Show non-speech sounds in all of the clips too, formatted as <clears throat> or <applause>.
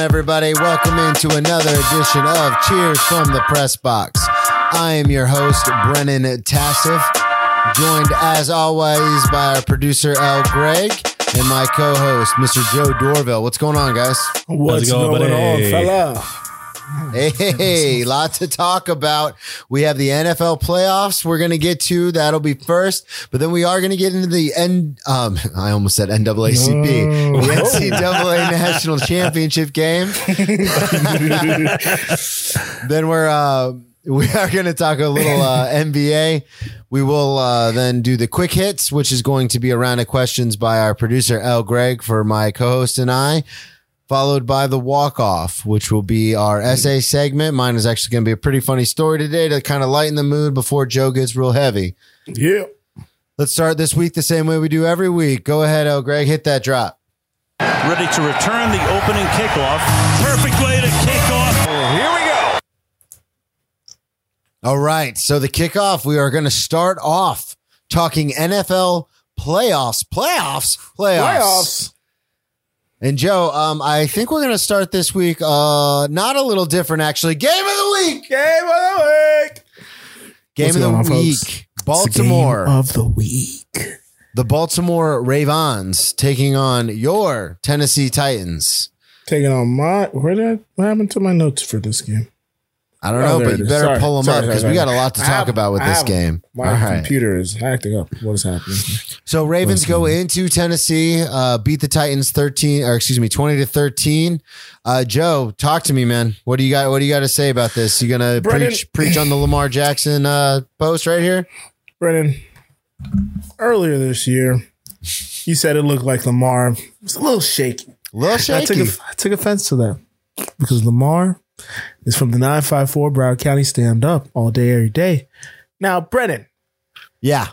What's going on, everybody? Welcome into another edition of Cheers from the Press Box. I am your host, Brennan Tassif, joined as always by our producer, L. Greg, and my co host, Mr. Joe Dorville. What's going on, guys? What's going, going, on, buddy? fella? Hey, <laughs> lot to talk about. We have the NFL playoffs we're going to get to. That'll be first. But then we are going to get into the N. Um, <laughs> I almost said NAACP, No. the NCAA National <laughs> Championship game. then we're uh, we are going to talk a little uh, NBA. We will uh, then do the quick hits, which is going to be a round of questions by our producer L. Greg for my co-host and I followed by the walk off, which will be our essay segment. Mine is actually going to be a pretty funny story today to kind of lighten the mood before Joe gets real heavy. Yeah. Let's start this week the same way we do every week. Go ahead, El Greg, hit that drop. ready to return the opening kickoff. Perfect way to kick off. Here we go. All right. So the kickoff, we are going to start off talking NFL playoffs, playoffs, playoffs. Playoffs. And Joe, um, I think we're going to start this week, uh, not a little different actually. Game of the week. Game of the week. Game What's of the going on, week. folks? Baltimore. The game of the week. the Baltimore Ravens taking on your Tennessee Titans. Taking on my where did what happened to my notes for this game? I don't Oh, know, but you better Sorry, pull them sorry, up because we got a lot to I talk have- about with I this game. My All right. computer is acting up. What is happening? So Ravens go into Tennessee, uh, beat the Titans thirteen, or excuse me, twenty to thirteen. Uh, Joe, talk to me, man. What do you got? What do you got to say about this? You gonna Brennan- preach preach on the <clears throat> Lamar Jackson uh, post right here? Brennan, earlier this year, you said it looked like Lamar was a little shaky. A little I shaky. took, I took offense to that because Lamar is from the 954 Broward County stand up all day, every day. Now, Brennan, yeah,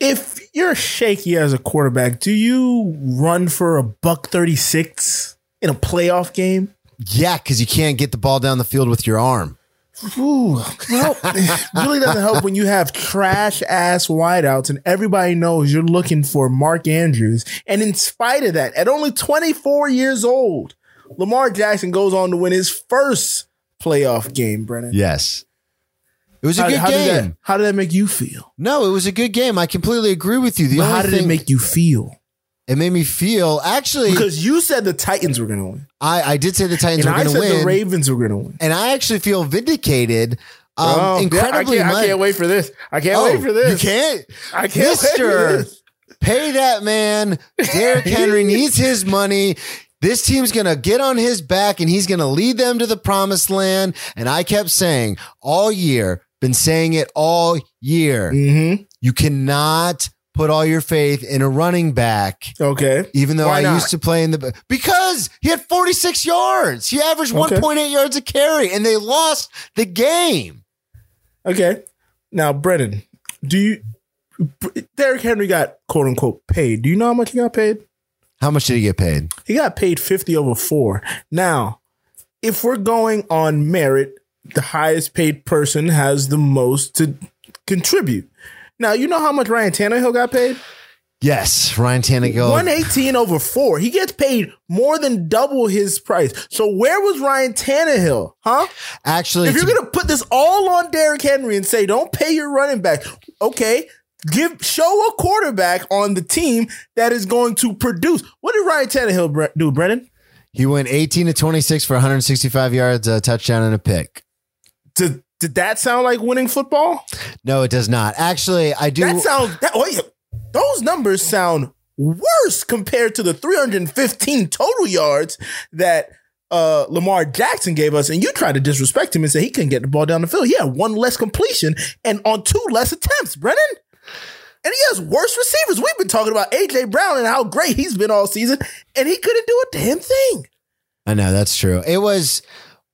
if you're shaky as a quarterback, do you run for a buck 36 in a playoff game? yeah, because you can't get the ball down the field with your arm. Ooh, well, <laughs> it really doesn't help when you have trash ass wideouts and everybody knows you're looking for Mark Andrews. And in spite of that, at only 24 years old, Lamar Jackson goes on to win his first playoff game, Brennan. Yes, it was a How, good how did game. that, how did that make you feel? No, it was a good game. I completely agree with you. The But how did thing it make you feel? it made me feel actually, Because you said the Titans were going to win. I, I did say the Titans And were going to said win, the Ravens were going to win. and I actually feel vindicated. Um, Oh, incredibly, I, can't, I can't wait for this. I can't Oh, wait for this. You can't, I can't wait for Mister. this. Pay that man. Derrick <laughs> Henry needs his money. This team's going to get on his back and he's going to lead them to the promised land. And I kept saying all year, been saying it all year. Mm-hmm. You cannot put all your faith in a running back. Okay. Even though Why I not? used to play in the because he had 46 yards. He averaged Okay. 1.8 yards a carry and they lost the game. Okay. Now, Brennan, do you Derrick Henry got quote unquote paid. Do you know how much he got paid? How much did he get paid? He got paid 50 over four. Now, if we're going on merit, the highest paid person has the most to contribute. Now, you know how much Ryan Tannehill got paid? Yes, Ryan Tannehill. 118 over four. He gets paid more than double his price. So where was Ryan Tannehill? Huh? Actually, If you're to- gonna put this all on Derrick Henry and say don't pay your running back, okay, give show a quarterback on the team that is going to produce. What did Ryan Tannehill do, Brennan? he went 18 to 26 for 165 yards, a touchdown, and a pick. Did, did that sound like winning football? No, it does not. Actually, I do. That sounds. That, wait, those numbers sound worse compared to the 315 total yards that uh, Lamar Jackson gave us. And you tried to disrespect him and say he couldn't get the ball down the field. He had one less completion and on two less attempts, Brennan. And he has worse receivers. We've been talking about AJ Brown and how great he's been all season, and he couldn't do a damn thing. I know that's true. It was.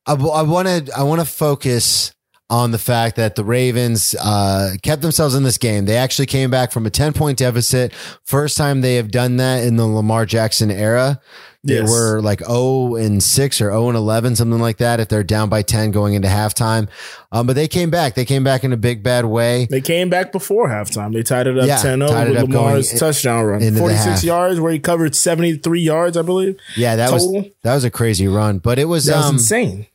I want to. I want to focus on the fact that the Ravens uh, kept themselves in this game. They actually came back from a 10 point deficit. First time they have done that in the Lamar Jackson era. They Yes. were like 0 and 6 or 0 and 11, something like that, if they're down by 10 going into halftime. Um, but they came back. They came back in a big, bad way. They came back before halftime. They tied it up Yeah, 10 0 tied it with Lamar's in- touchdown run. 46 yards where he covered 73 yards, I believe. Yeah, that was that was a crazy run. But it was, That was um, insane.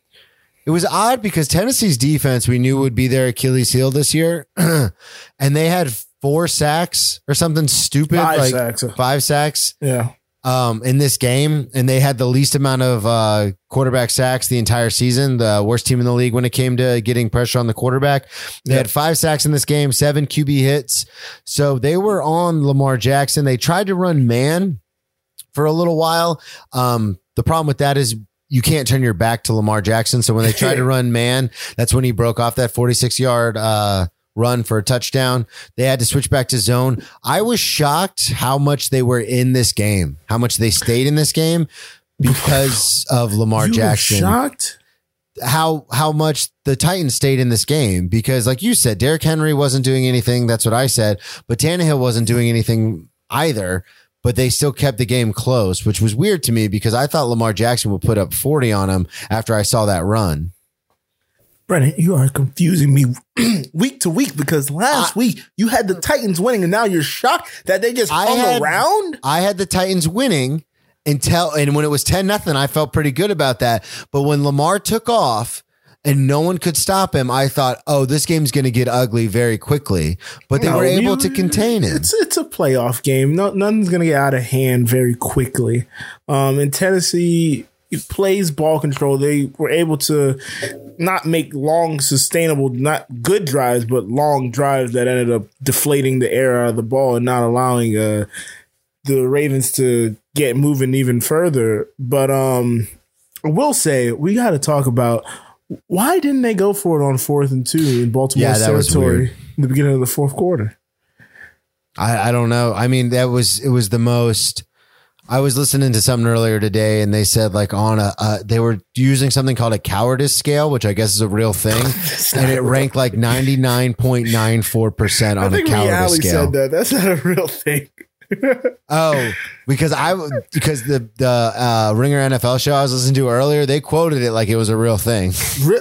It was odd because Tennessee's defense we knew would be their Achilles heel this year, <clears throat> and they had four sacks or something stupid, Five like sacks. five sacks Yeah. Um, in this game, and they had the least amount of uh, quarterback sacks the entire season. The worst team in the league when it came to getting pressure on the quarterback. They had five sacks in this game, seven QB hits, so they were on Lamar Jackson. They tried to run man for a little while. Um, the problem with that is you can't turn your back to Lamar Jackson. So when they tried to <laughs> run man, that's when he broke off that 46 yard uh, run for a touchdown. They had to switch back to zone. I was shocked how much they were in this game, how much they stayed in this game because <sighs> of Lamar You Jackson shocked? how how much the Titans stayed in this game because, like you said, Derrick Henry wasn't doing anything. That's what I said. But Tannehill wasn't doing anything either. But they still kept the game close, which was weird to me because I thought Lamar Jackson would put up forty on him after I saw that run. Brennan, you are confusing me <clears throat> week to week because last week you had the Titans winning and now you're shocked that they just I hung had- around? I had the Titans winning until and when it was ten nothing, I felt pretty good about that. But when Lamar took off. And no one could stop him. I thought, oh, this game's going to get ugly very quickly. But they No, were able you- to contain it. It's it's a playoff game. No, nothing's gonna get out of hand very quickly. Um, and Tennessee plays ball control. They were able to not make long, sustainable, not good drives, but long drives that ended up deflating the air out of the ball and not allowing uh, the Ravens to get moving even further. But um, I will say we got to talk about why didn't they go for it on fourth and two in Baltimore's Yeah, territory in the beginning of the fourth quarter? I, I don't know. I mean, that was it was the most. I was listening to something earlier today, and they said like on a uh, they were using something called a cowardice scale, which I guess is a real thing, <laughs> and it ranked like ninety nine point nine four percent on a cowardice scale. said that. That's not a real thing. Oh, because I because the the uh, Ringer NFL show I was listening to earlier, they quoted it like it was a real thing.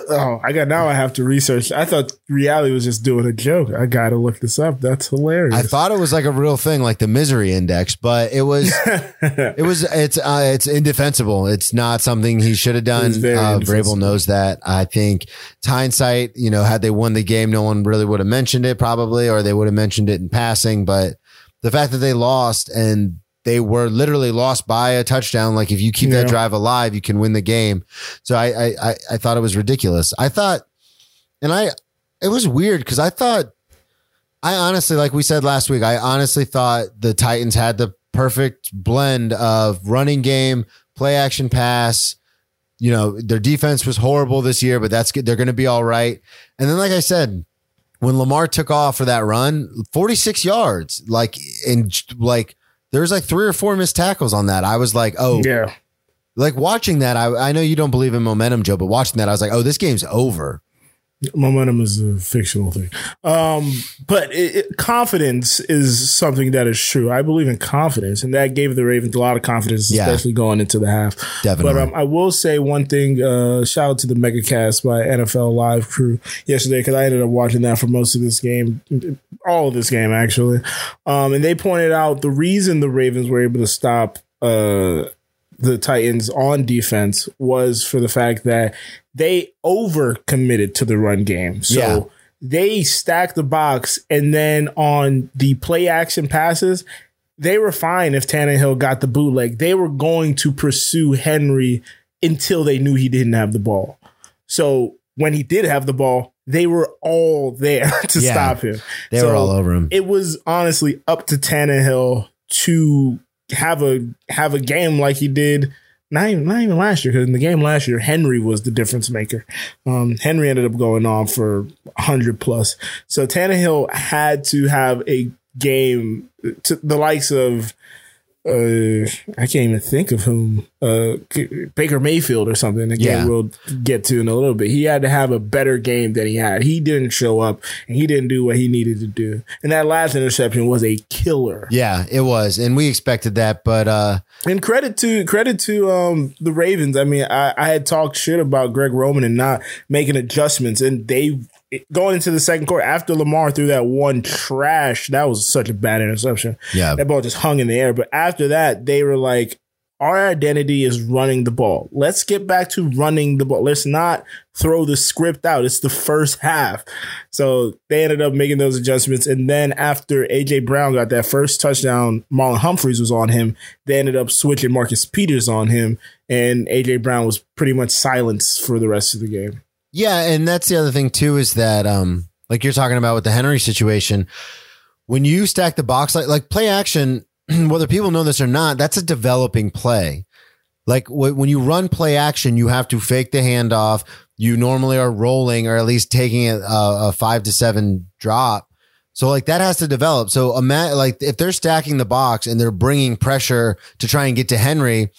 Oh, I got now. I have to research. I thought reality was just doing a joke. I got to look this up. That's hilarious. I thought it was like a real thing, like the misery index, but it was, <laughs> it was, it's, uh, it's indefensible. It's not something he should have done. Uh, Vrabel knows that. I think hindsight, you know, had they won the game, no one really would have mentioned it probably, or they would have mentioned it in passing. But the fact that they lost and they were literally lost by a touchdown. Like if you keep that drive alive, you can win the game. So I, I, I, I thought it was ridiculous. I thought, and I, it was weird because I thought I honestly, like we said last week, I honestly thought the Titans had the perfect blend of running game, play action pass. You know, their defense was horrible this year, but that's good. They're going to be all right. And then, like I said, when Lamar took off for that run, 46 yards, like, in like, there's like three or four missed tackles on that. I was like, oh, yeah. like watching that. I, I know you don't believe in momentum, Joe, but watching that, I was like, oh, this game's over. Momentum is a fictional thing. Um, but it, it, confidence is something that is true. I believe in confidence, and that gave the Ravens a lot of confidence, Yeah. especially going into the half. Definitely. But um, I will say one thing. Uh, shout out to the MegaCast by NFL Live crew yesterday because I ended up watching that for most of this game, all of this game actually. Um, and they pointed out the reason the Ravens were able to stop uh, the Titans on defense was for the fact that they over committed to the run game. So Yeah. they stacked the box, and then on the play action passes, they were fine if Tannehill got the bootleg. They were going to pursue Henry until they knew he didn't have the ball. So when he did have the ball, they were all there <laughs> to Yeah. stop him. They So were all over him. It was honestly up to Tannehill to have a have a game like he did. Not even not even last year because in the game last year Henry was the difference maker. Um, Henry ended up going on for hundred plus. So Tannehill had to have a game to the likes of uh, I can't even think of whom, uh, Baker Mayfield or something. Again, Yeah. we'll get to in a little bit. He had to have a better game than he had. He didn't show up and he didn't do what he needed to do. And that last interception was a killer. Yeah, it was, and we expected that, but uh, And credit to credit to um the Ravens. I mean, I, I had talked shit about Greg Roman and not making adjustments, and they going into the second quarter after Lamar threw that one trash. That was such a bad interception. Yeah. that ball just hung in the air. But after that, they were like, our identity is running the ball. Let's get back to running the ball. Let's not throw the script out. It's the first half. So they ended up making those adjustments. And then after AJ Brown got that first touchdown, Marlon Humphreys was on him. They ended up switching Marcus Peters on him. And AJ Brown was pretty much silenced for the rest of the game. Yeah, and that's the other thing too is that um like you're talking about with the Henry situation, when you stack the box like like play action, <clears throat> whether people know this or not, that's a developing play. Like wh- when you run play action, you have to fake the handoff. You normally are rolling or at least taking a, a five to seven drop. So like that has to develop. So ima- like if they're stacking the box and they're bringing pressure to try and get to Henry,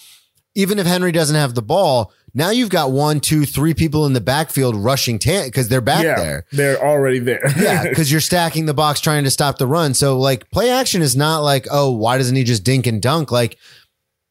even if Henry doesn't have the ball, now you've got one, two, three people in the backfield rushing Tan because they're back yeah, there. they're already there. <laughs> Yeah, because you're stacking the box trying to stop the run. So like play action is not like, oh, why doesn't he just dink and dunk? Like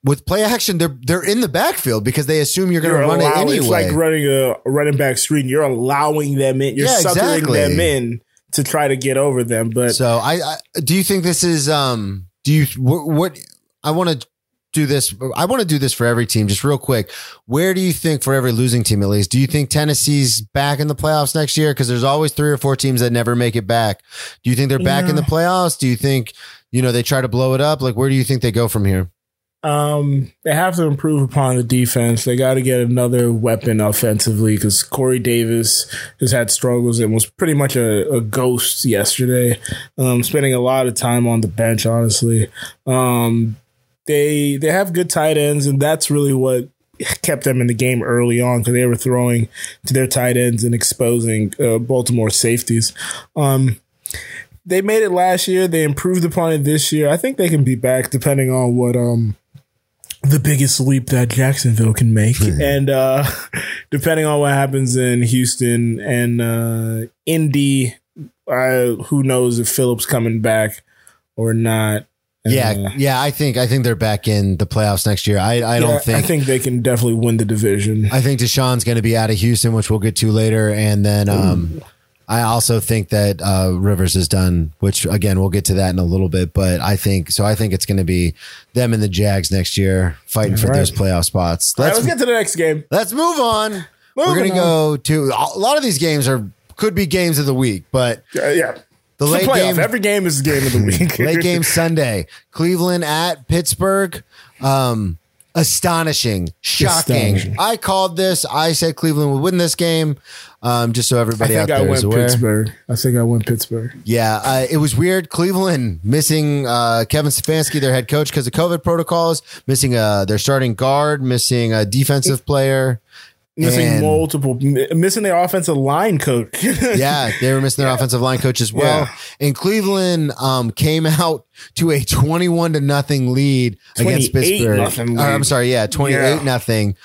with play action, they're they're in the backfield because they assume you're going to run it anyway. It's like running a running back screen. You're allowing them in. You're Yeah, suckering exactly. them in to try to get over them. But So I, I do you think this is um do you what, what I want to do this I want to do this for every team just real quick. Where do you think for every losing team at least? Do you think Tennessee's back in the playoffs next year because there's always three or four teams that never make it back. Do you think they're back in the playoffs? Do you think you know they try to blow it up? Like where do you think they go from here? um, they have to improve upon the defense. They got to get another weapon offensively because Corey Davis has had struggles and was pretty much a, a ghost yesterday. Um, spending a lot of time on the bench, honestly. Um, they they have good tight ends, and that's really what kept them in the game early on because they were throwing to their tight ends and exposing uh, Baltimore safeties. Um, they made it last year. They improved upon it this year. I think they can be back depending on what um the biggest leap that Jacksonville can make. and uh <laughs> depending on what happens in Houston and uh Indy, uh, who knows if Philip's coming back or not. Yeah, Uh, yeah, I think I think they're back in the playoffs next year. I, I yeah, don't think I think they can definitely win the division. I think Deshaun's going to be out of Houston, which we'll get to later, and then um, I also think that uh, Rivers is done, which again we'll get to that in a little bit. But I think so. I think it's going to be them and the Jags next year fighting for right. those playoff spots. Let's let's get to the next game. let's move on. We're going to go to a lot of these games are could be games of the week, but Uh, yeah. The It's late game- Every game is a game of the <laughs> week. late game Sunday, Cleveland at Pittsburgh. Um, astonishing, shocking. Astonishing. I called this. I said Cleveland would win this game. Um, just so everybody out think I there is went aware. Pittsburgh. I think I went Pittsburgh. Yeah, uh, it was weird. Cleveland missing uh, Kevin Stefanski, their head coach, because of COVID protocols. Missing uh, their starting guard. Missing a defensive player. Missing And- multiple, missing their offensive line coach. <laughs> Yeah, they were missing their offensive line coach as well. Yeah. And Cleveland um, came out <laughs> to a twenty-one to nothing lead against Pittsburgh. nothing Or, I'm sorry, yeah, twenty-eight Yeah. nothing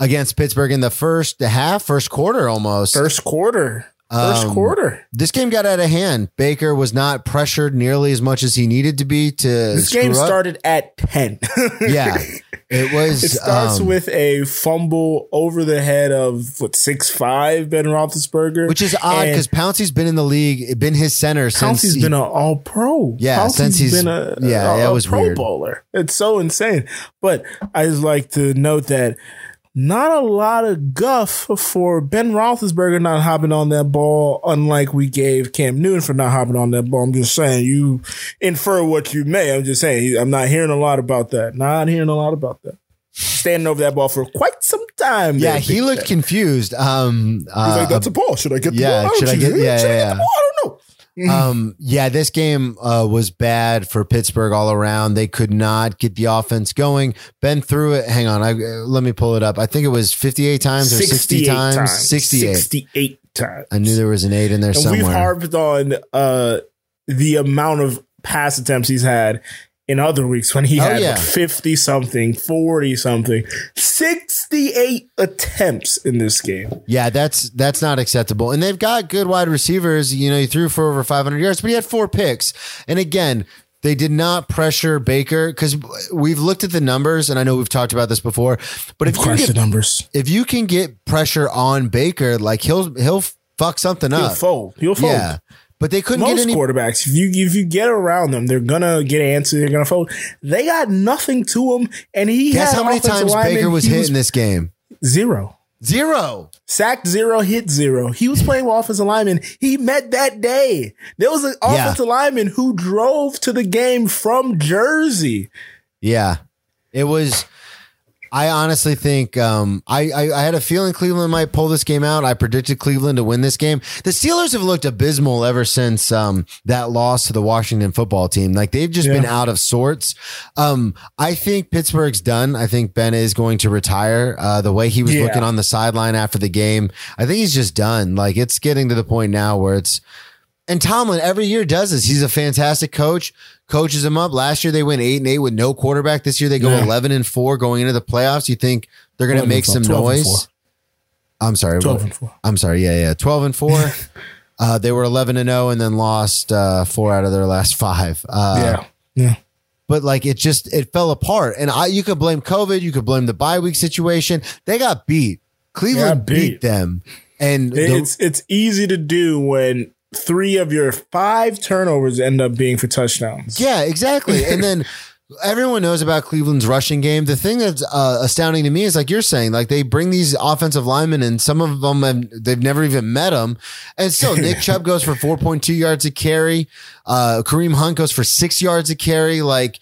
against Pittsburgh in the first half, first quarter almost. First quarter. First Um, quarter. This game got out of hand. Baker was not pressured nearly as much as he needed to be to. This game up. started at 10. <laughs> Yeah, it was. It starts um, with a fumble over the head of what six five Ben Roethlisberger, which is odd because Pouncey's been in the league, been his center since Pouncey's he- been an All Pro. Yeah, since he's been a yeah, a, a was Pro weird. Bowler. It's so insane. But I just like to note that not a lot of guff for Ben Roethlisberger not hopping on that ball, unlike we gave Cam Newton for not hopping on that ball. I'm just saying, you infer what you may. I'm just saying, I'm not hearing a lot about that. Not hearing a lot about that. Standing over that ball for quite some time. yeah, he looked Ben. confused. Um, uh, like, that's a ball. Should I get the yeah, ball? should I get- yeah, yeah, yeah. the ball? I don't know. Um, yeah, this game uh, was bad for Pittsburgh all around. They could not get the offense going. Ben threw it. Hang on, I uh, let me pull it up. I think it was fifty-eight times or sixty 68 times. Sixty-eight. 68 times. I knew there was an eight in there and somewhere. we've harped on uh, the amount of pass attempts he's had in other weeks when he Oh, had yeah. 50 something, 40 something, 68 attempts in this game. Yeah, that's that's not acceptable. And they've got good wide receivers. You know, he threw for over 500 yards, but he had four picks. And again, they did not pressure Baker because we've looked at the numbers, and I know we've talked about this before. But if you, get, numbers. if you can get pressure on Baker, like he'll he'll fuck something He'll up. fold. He'll fold. Yeah, but they couldn't Most get any. quarterbacks, if you if you get around them, they're gonna get answered. They're gonna fold. They got nothing to him, and he Guess had how many times Baker was hit in this game? zero. Zero. Sacked zero, hit zero. He was playing with offensive lineman. He met that day. There was an Yeah. offensive lineman who drove to the game from Jersey. Yeah, it was. I honestly think um, I, I I had a feeling Cleveland might pull this game out. I predicted Cleveland to win this game. The Steelers have looked abysmal ever since um, that loss to the Washington football team. Like they've just Yeah. been out of sorts. Um, I think Pittsburgh's done. I think Ben is going to retire. Uh, the way he was Yeah. looking on the sideline after the game, I think he's just done. Like it's getting to the point now where it's. And Tomlin every year does this. He's a fantastic coach. Coaches them up. Last year they went eight and eight with no quarterback. This year they go Yeah. eleven and four going into the playoffs. You think they're going to make some noise? I'm sorry. 12 what- and four. I'm sorry. Yeah, yeah. Twelve and four. <laughs> uh, they were eleven and zero and then lost uh, four out of their last five. Uh, yeah. Yeah. but like it just it fell apart. And I you could blame COVID. You could blame the bye week situation. They got beat. Cleveland They got beat. beat. them. And the- It's it's easy to do when three of your five turnovers end up being for touchdowns. Yeah, exactly. and then <laughs> everyone knows about Cleveland's rushing game. The thing that's uh, astounding to me is like you're saying, like they bring these offensive linemen, and some of them have, they've never even met them, and still Nick <laughs> Chubb goes for 4.2 yards a carry. Uh, Kareem Hunt goes for six yards a carry. Like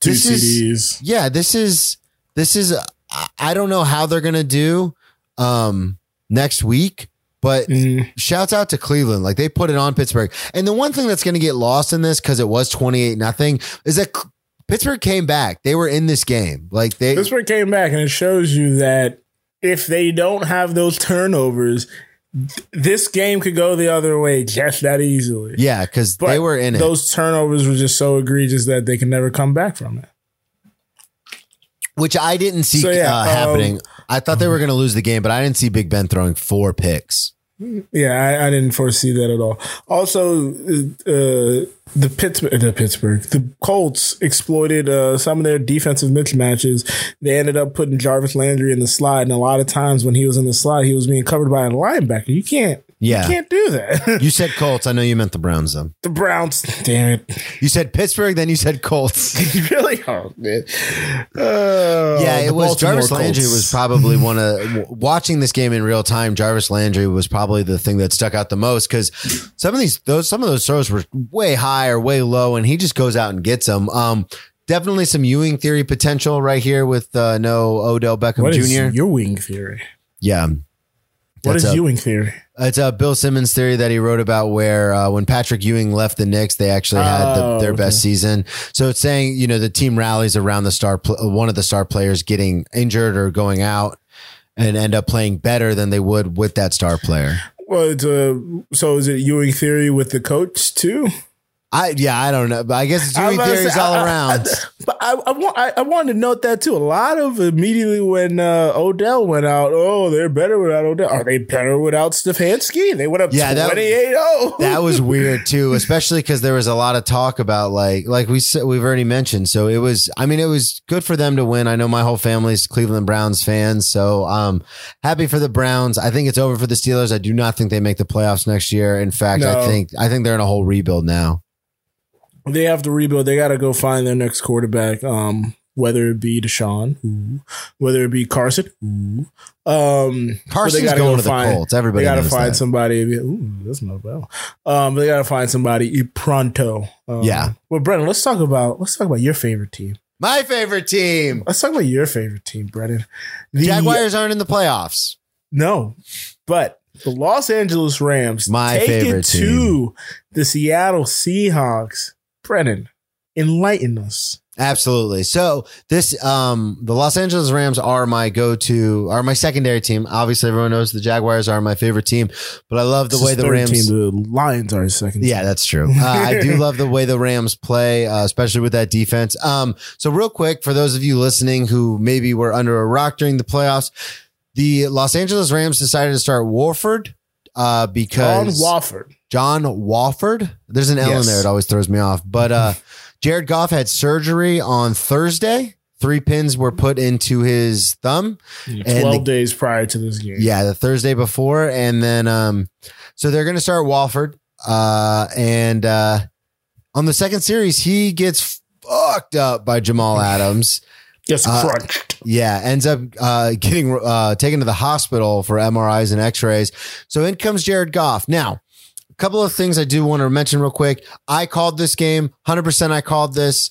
Two this is yeah, this is this is I- I don't know how they're gonna do um next week. But Mhm. shouts out to Cleveland. Like they put it on Pittsburgh. And the one thing that's going to get lost in this because it was 28 nothing is that C- Pittsburgh came back. They were in this game. Like they, Pittsburgh came back, and it shows you that if they don't have those turnovers, this game could go the other way just that easily. yeah, because they were in it. Those turnovers were just so egregious that they can never come back from it. which I didn't see So, yeah, uh, um, happening. I thought they were going to lose the game, but I didn't see Big Ben throwing four picks. Yeah, I, I didn't foresee that at all. Also, uh, the Pittsburgh, the Pittsburgh, the Colts exploited uh, some of their defensive mismatches. They ended up putting Jarvis Landry in the slide, and a lot of times when he was in the slide, he was being covered by a linebacker. You can't, Yeah. you can't do that. <laughs> You said Colts. I know you meant the Browns, though. the Browns, damn it, You said Pittsburgh, then you said Colts. <laughs> really? Oh man, yeah, it was Baltimore Jarvis Landry was probably <laughs> one of watching this game in real time. Jarvis Landry was probably the thing that stuck out the most because some of these those some of those throws were way high or way low, and he just goes out and gets them. Um, definitely some Ewing theory potential right here with uh, no Odell Beckham What Jr. your wing theory? yeah, What That's is a- Ewing theory? It's a Bill Simmons theory that he wrote about where uh, when Patrick Ewing left the Knicks, they actually had the, Oh, their okay. best season. So it's saying you know the team rallies around the star, one of the star players getting injured or going out, and end up playing better than they would with that star player. Well, it's uh, so is it Ewing theory with the coach too? I yeah, I don't know, but I guess it's I was Ewing about to theories say, all I- I- around. <laughs> But I, I want I, I wanted to note that too. A lot of immediately when uh, Odell went out, oh, they're better without Odell. Are they better without Stefanski? They went up Yeah, that- 28-0. <laughs> that was weird too, <laughs> especially because there was a lot of talk about like like we said we've already mentioned. So it was, I mean, it was good for them to win. I know my whole family's Cleveland Browns fans, so um, happy for the Browns. I think it's over for the Steelers. I do not think they make the playoffs next year. In fact, I think I think they're in a whole rebuild now. They have to rebuild. They got to go find their next quarterback. Um, whether it be Deshaun, ooh. whether it be Carson, ooh. um, Carson's they gotta going go to the find- Colts. Everybody got to find that. somebody. Ooh, that's not bad. Um, they got to find somebody pronto. Um, Yeah. Well, Brennan, let's talk about let's talk about your favorite team. My favorite team. Let's talk about your favorite team, Brennan. The Jaguars aren't in the playoffs. No, but the Los Angeles Rams My take favorite it to the Seattle Seahawks. Brennan, enlighten us. Absolutely. So this, um, the Los Angeles Rams are my go-to, are my secondary team. Obviously, everyone knows the Jaguars are my favorite team, but I love the It's way the Rams. team, the Lions are his second. Yeah, that's true. <laughs> Uh, I do love the way the Rams play, uh, especially with that defense. Um, so real quick, for those of you listening who maybe were under a rock during the playoffs, the Los Angeles Rams decided to start Warford, uh, John because Wolford. John Wolford. There's an L in there. It always throws me off. But uh, <laughs> Jared Goff had surgery on Thursday. Three pins were put into his thumb. And Twelve the- days prior to this game. Yeah, the Thursday before, and then um, so they're going to start Wolford. Uh, and uh, on the second series, he gets fucked up by Jamal <laughs> Adams. Gets Uh, crunched. Yeah, ends up uh, getting uh, taken to the hospital for MRIs and X-rays. So in comes Jared Goff. Now, a couple of things I do want to mention real quick. I called this game, hundred percent. I called this.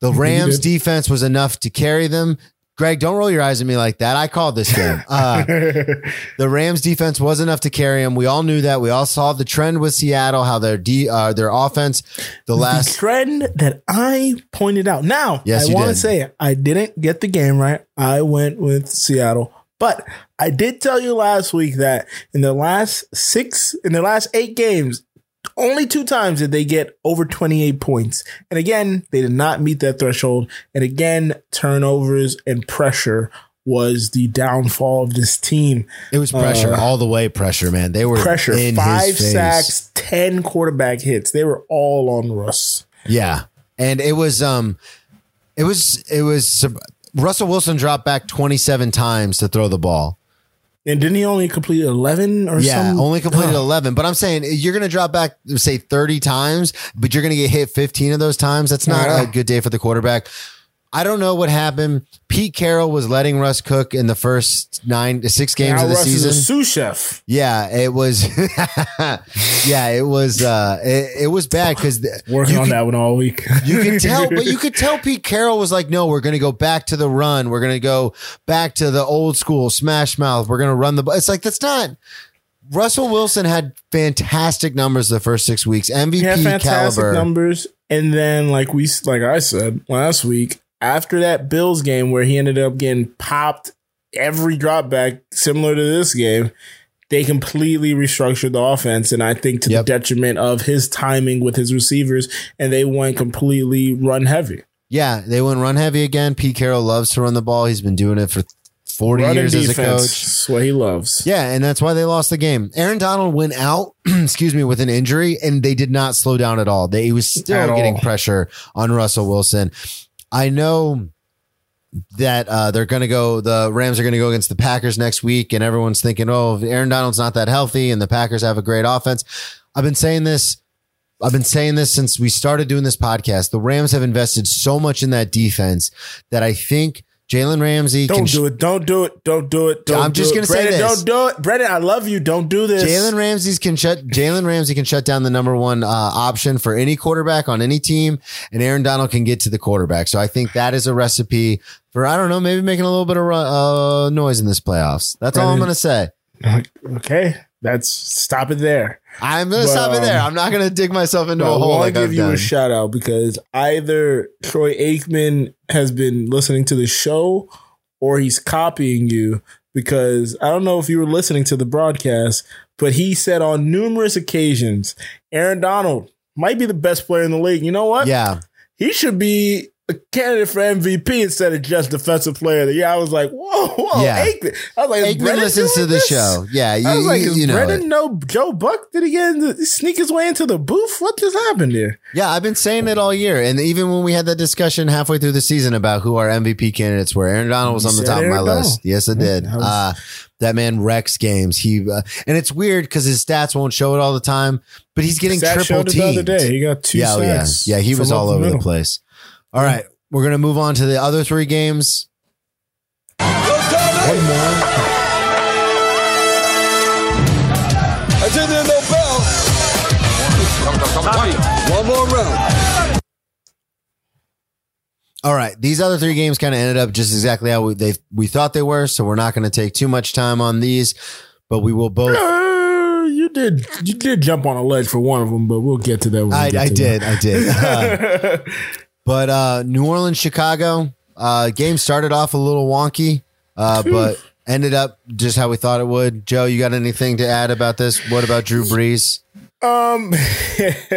The <laughs> Rams defense was enough to carry them. Greg, don't roll your eyes at me like that. I called this game. <laughs> Uh, <laughs> the Rams defense was enough to carry them. We all knew that. We all saw the trend with Seattle, how their D, uh, their offense, the the last trend that I pointed out. Now, Yes, I want to say it. I didn't get the game right. I went with Seattle, but I did tell you last week that in the last six, in the last eight games, only two times did they get over 28 points. And again, they did not meet that threshold. And again, turnovers and pressure was the downfall of this team. it was pressure Uh, all the way. Pressure, man. They were Pressure, in five his face. sacks, 10 quarterback hits. They were all on Russ. Yeah, and it was um, it was it was Russell Wilson dropped back twenty seven times to throw the ball. And didn't he only complete 11 or Yeah, something? only completed oh. eleven. But I'm saying you're going to drop back say thirty times, but you're going to get hit fifteen of those times. That's not a good day for the quarterback. I don't know what happened. Pete Carroll was letting Russ cook in the first nine, to six games Now of the Russ season. is a sous chef. Yeah, it was. <laughs> yeah, it was. Uh, it, it was bad because Working on that one all week. <laughs> You could tell, but you <laughs> could tell Pete Carroll was like, no, we're going to go back to the run. We're going to go back to the old school smash mouth. We're going to run the. It's like, that's not. Russell Wilson had fantastic numbers the first six weeks. He had MVP fantastic caliber. numbers. And then, like we, like I said last week, after that Bills game where he ended up getting popped every drop back, similar to this game, they completely restructured the offense. And I think to Yep. the detriment of his timing with his receivers, and they went completely run heavy. Yeah, they went run heavy again. Pete Carroll loves to run the ball. He's been doing it for 40 Running years as a coach. That's what he loves. Yeah, and that's why they lost the game. Aaron Donald went out, <clears throat> excuse me, with an injury, and they did not slow down at all. They he was still At getting all. pressure on Russell Wilson. I know that uh, they're going to go. The Rams are going to go against the Packers next week, and everyone's thinking, "Oh, Aaron Donald's not that healthy, and the Packers have a great offense." I've been saying this. I've been saying this since we started doing this podcast. The Rams have invested so much in that defense that I think Jalen Ramsey Don't can do it. Don't do it. Don't do it. Don't do it. I'm do just it. gonna say this. Don't do it. Brendan, I love you. Don't do this. Jalen Ramsey's can shut Jalen Ramsey can shut down the number one uh, option for any quarterback on any team, and Aaron Donald can get to the quarterback. So I think that is a recipe for I don't know, maybe making a little bit of uh, noise in this playoffs. That's all I'm gonna say. Okay, that's stop it there. I'm gonna But, stop it there. I'm not gonna dig myself into No, a I hole want like give I've you done. a shout out because either Troy Aikman has been listening to the show or he's copying you. Because I don't know if you were listening to the broadcast, but he said on numerous occasions, Aaron Donald might be the best player in the league. You know what? yeah, he should be a candidate for MVP instead of just defensive player of the year. I was like, whoa, whoa, Yeah. Aikman. I was like, Aikman Brennan listens to the this? show. Yeah, you, I was like, you, you know Brennan it. know Joe Buck? Did he get in the, sneak his way into the booth? What just happened there? Yeah, I've been saying it all year, and even when we had that discussion halfway through the season about who our MVP candidates were, Aaron Donald was You on the top of my Donald. list. Yes, I did. was- uh, that man wrecks games. He uh, and it's weird because his stats won't show it all the time, but he's getting triple it the teamed. other day. He got two yeah, oh, yeah, yeah. He was all over the middle. place. All right, we're gonna move on to the other three games. One more. I did there no bell. One more round. All right, these other three games kind of ended up just exactly how we they we thought they were. So we're not going to take too much time on these, but we will both. Uh, you did you did jump on a ledge for one of them, but we'll get to that. When we I, get I to did, I did. <laughs> Uh, that. But uh, New Orleans, Chicago, uh, game started off a little wonky, uh, but ended up just how we thought it would. Joe, you got anything to add about this? What about Drew Brees? Um, <laughs>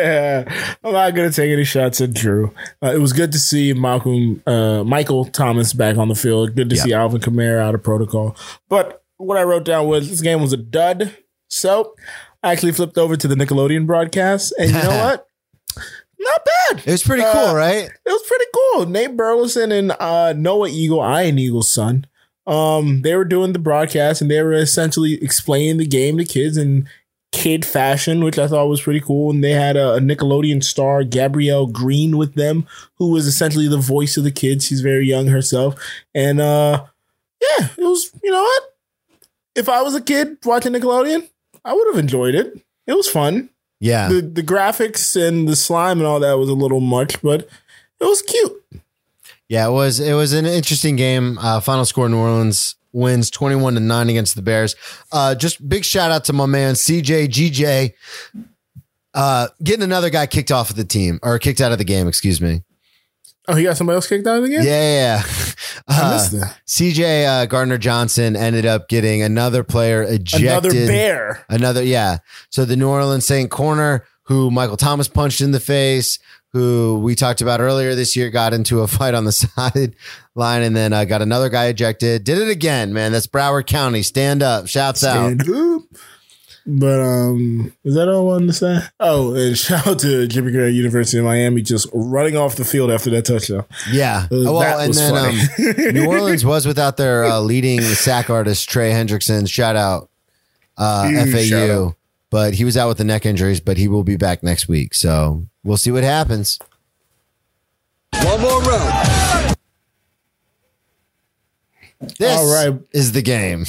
I'm not gonna take any shots at Drew. Uh, it was good to see Malcolm, uh, Michael Thomas back on the field. Good to Yeah. see Alvin Kamara out of protocol. But what I wrote down was this game was a dud. So I actually flipped over to the Nickelodeon broadcast, and you know <laughs> what? Not bad. It was pretty Uh, cool, right? It was pretty cool. Nate Burleson and uh, Noah Eagle, Ian Eagle's son, um, they were doing the broadcast and they were essentially explaining the game to kids in kid fashion, which I thought was pretty cool. And they had a, a Nickelodeon star, Gabrielle Green, with them, who was essentially the voice of the kids. She's very young herself. And uh, yeah, it was, you know what? If I was a kid watching Nickelodeon, I would have enjoyed it. It was fun Yeah. the the graphics and the slime and all that was a little much, but it was cute. Yeah, it was it was an interesting game. Uh, final score: New Orleans wins twenty one to nine against the Bears. Uh, just big shout out to my man CJ GJ, uh, getting another guy kicked off of the team or kicked out of the game. Excuse me. Oh, he got somebody else kicked out of the Yeah, game. yeah. <laughs> Uh. CJ uh, Gardner Johnson ended up getting another player ejected. Another bear. Another, yeah. So the New Orleans Saint corner, who Michael Thomas punched in the face, who we talked about earlier this year, got into a <laughs> fight on the sideline and then uh, got another guy ejected. Did it again, man. That's Broward County. Stand up. Shouts out. Up. But um, is that all I wanted to say? Oh, and <laughs> shout out to Jimmy Graham University of Miami just running off the field after that touchdown. Yeah. Uh, Oh, well, that and was then funny. um, New Orleans was without their uh, leading sack artist, Trey Hendrickson. Shout out uh, Huge FAU. shout out. But he was out with the neck injuries, but he will be back next week. So we'll see what happens. One more round. This All right. is the game.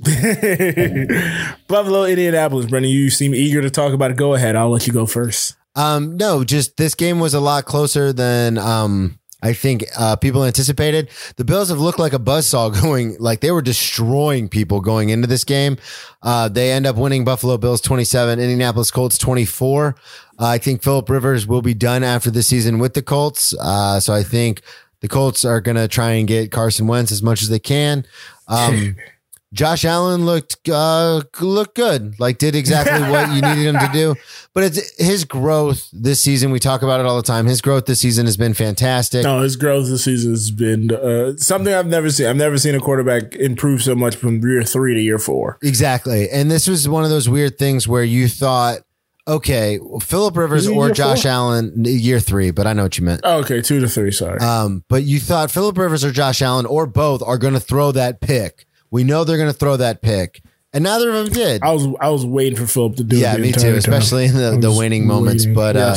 <laughs> Buffalo, Indianapolis. Brendan, you seem eager to talk about it. Go ahead. I'll let you go first. Um, no, just this game was a lot closer than um I think uh, people anticipated. The Bills have looked like a buzzsaw <laughs> going, like they were destroying people going into this game. Uh, they end up winning Buffalo Bills 27, Indianapolis Colts 24. Uh, I think Philip Rivers will be done after the season with the Colts. Uh, so I think the Colts are going to try and get Carson Wentz as much as they can. Um, <laughs> Josh Allen looked uh, looked good, like did exactly what you needed him to do. <laughs> But it's his growth this season. We talk about it all the time. His growth this season has been fantastic. No, his growth this season has been uh, something I've never seen. I've never seen a quarterback improve so much from year three to year four. Exactly. And this was one of those weird things where you thought, okay, Philip Rivers or Josh four? Allen, year three, but I know what you meant. Oh, okay, two to three. Sorry. Um, but you thought Philip Rivers or Josh Allen or both are going to throw that pick. We know they're going to throw that pick, and neither of them did. I was I was waiting for Philip to do it. Yeah, me too, time. especially in the- I the was waning moments, but, uh.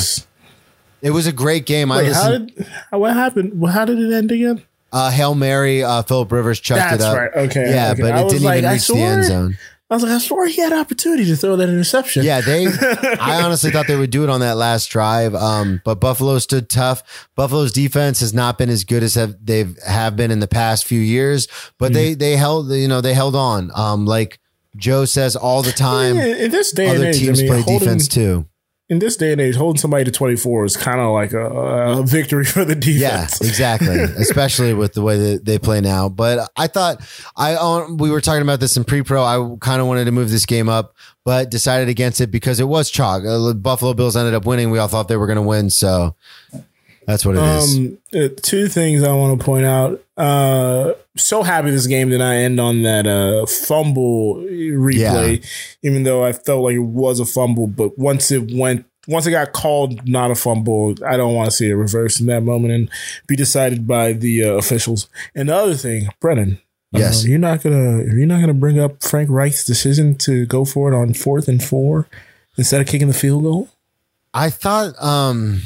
It was a great game. I Wait, how listened. did what happened? How did it end again? Uh, Hail Mary, uh, Philip Rivers chucked That's it up. right. Okay, Yeah, okay. but I it didn't like, even I reach the end zone. I was like, I swore he had opportunity to throw that interception. Yeah, they. <laughs> I honestly thought they would do it on that last drive, um, but Buffalo stood tough. Buffalo's defense has not been as good as have, they've have been in the past few years, but Mm-hmm. they they held you know they held on. Um, like Joe says all the time, In, in this day and other age, teams I mean, play holding, defense too. In this day and age, holding somebody to twenty four is kind of like a, a victory <laughs> for the defense. Yeah, exactly. <laughs> Especially with the way that they play now. But I thought I we were talking about this in pre-pro. I kind of wanted to move this game up, but decided against it because it was chalk. Uh, the Buffalo Bills ended up winning. We all thought they were going to win, so that's what it is. Um, uh, two things I want to point out. Uh, so happy this game did not end on that uh fumble replay, even though I felt like it was a fumble. But once it went, once it got called not a fumble, I don't want to see it reversed in that moment and be decided by the uh, officials. And the other thing, Brennan. uh, Yes. you're not gonna you're not gonna bring up Frank Reich's decision to go for it on fourth and four instead of kicking the field goal. I thought, um,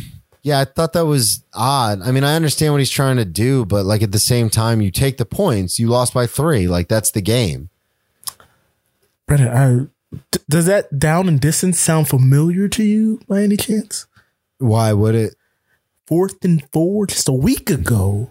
yeah, I thought that was odd. I mean, I understand what he's trying to do, but like at the same time, you take the points. You lost by three. Like that's the game. Brennan, I, d- does that down and distance sound familiar to you by any chance? Why would it? Fourth and four just a week ago.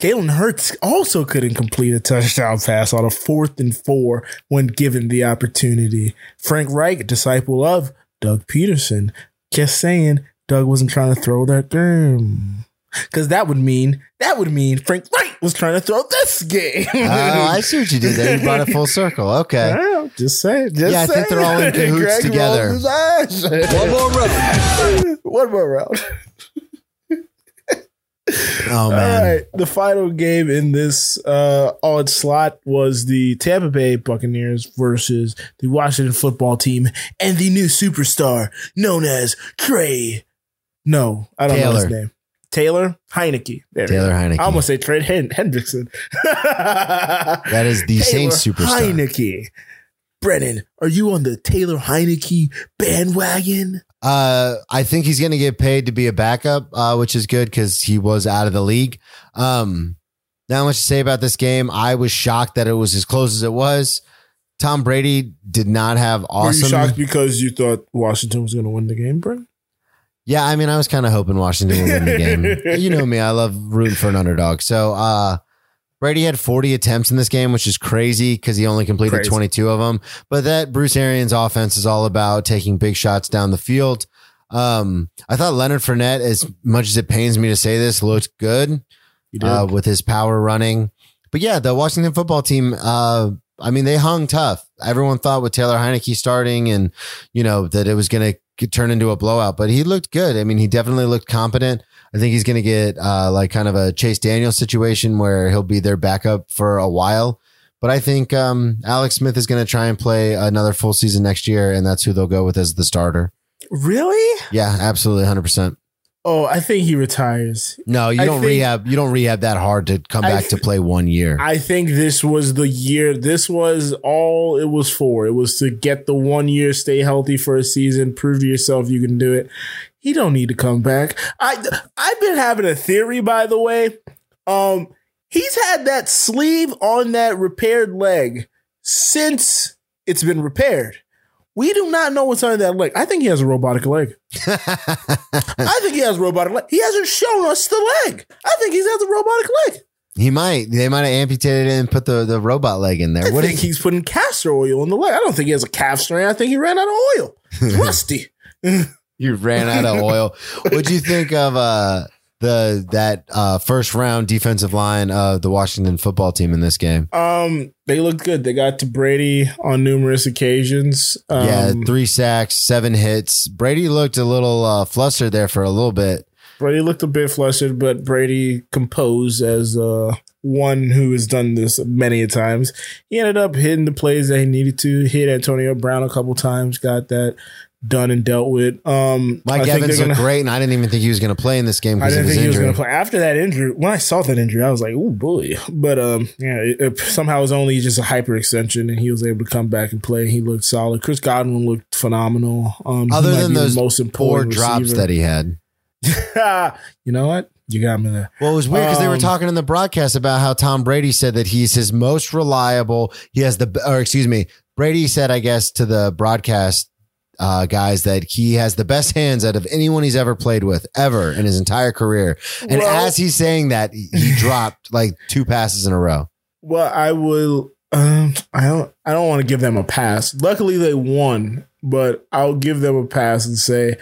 Jalen Hurts also couldn't complete a touchdown pass on a fourth and four when given the opportunity. Frank Reich, disciple of Doug Pederson, just saying Doug wasn't trying to throw that game. because that would mean that would mean Frank Reich was trying to throw this game. Oh, I see what you did there. You brought it full <laughs> circle. Okay. Well, just saying. Just Yeah, I think they're all in saying. cahoots together. rolls his eyes. One more round. One more round. Oh man. right. The final game in this uh, odd slot was the Tampa Bay Buccaneers versus the Washington football team and the new superstar known as Trey. No, I don't know his name. Taylor Heinicke. There Taylor. Heinicke. I almost say Trey Hen- Hendrickson. <laughs> That is the Taylor Saints superstar. Heinicke. Brennan, are you on the Taylor Heinicke bandwagon? Uh, I think he's going to get paid to be a backup, uh, which is good because he was out of the league. Um, not much to say about this game. I was shocked that it was as close as it was. Tom Brady did not have Were awesome. you shocked because you thought Washington was going to win the game, Brennan? Yeah, I mean, I was kind of hoping Washington would win the game. <laughs> you know me, I love rooting for an underdog. So, uh, Brady had 40 attempts in this game, which is crazy because he only completed Crazy. 22 of them. But that Bruce Arians offense is all about taking big shots down the field. Um, I thought Leonard Fournette, as much as it pains me to say this, looked good uh, with his power running. But yeah, the Washington football team, uh, I mean, they hung tough. Everyone thought with Taylor Heinicke starting and, you know, that it was going to turn into a blowout, but he looked good. I mean, he definitely looked competent. I think he's going to get uh, like kind of a Chase Daniels situation where he'll be their backup for a while. But I think um, Alex Smith is going to try and play another full season next year, and that's who they'll go with as the starter. really? Yeah, absolutely, hundred percent. Oh, I think he retires. No, you I don't think- rehab. You don't rehab that hard to come I back to play one year. I think this was the year. This was all it was for. It was to get the one year, stay healthy for a season, prove to yourself you can do it. He don't need to come back. I I've been having a theory, by the way. Um, he's had that sleeve on that repaired leg since it's been repaired. We do not know what's under that leg. I think he has a robotic leg. <laughs> I think he has a robotic leg. He hasn't shown us the leg. I think he has a robotic leg. He might. They might have amputated it and put the, the robot leg in there. I What think he's putting castor oil in the leg. I don't think he has a calf strain. I think he ran out of oil. It's rusty. <laughs> you ran out of oil? <laughs> What'd you think of uh, the that uh, first round defensive line of the Washington football team in this game? Um, they looked good. They got to Brady on numerous occasions. Um, yeah, three sacks, seven hits. Brady looked a little uh, flustered there for a little bit. Brady looked a bit flustered, but Brady composed as uh, one who has done this many a times. He ended up hitting the plays that he needed to. Hit Antonio Brown a couple times. Got that done and dealt with. Um, Mike I Evans looked gonna- great, and I didn't even think he was going to play in this game I didn't his think he was going to play after that injury. When I saw that injury, I was like, "Oh boy!" <laughs> But um, yeah, it, it somehow it was only just a hyperextension, and he was able to come back and play. He looked solid. Chris Godwin looked phenomenal. Um, Other than those most important drops receiver. that he had. <laughs> you know what? You got me there. Well, it was weird because they were Um, talking in the broadcast about how Tom Brady said that he's his most reliable. He has the, or excuse me, Brady said, I guess, to the broadcast uh, guys that he has the best hands out of anyone he's ever played with ever in his entire career. And Well- as he's saying that, he <laughs> dropped like two passes in a row. Well, I will. Um, I don't. I don't want to give them a pass. Luckily, they won, but I'll give them a pass and say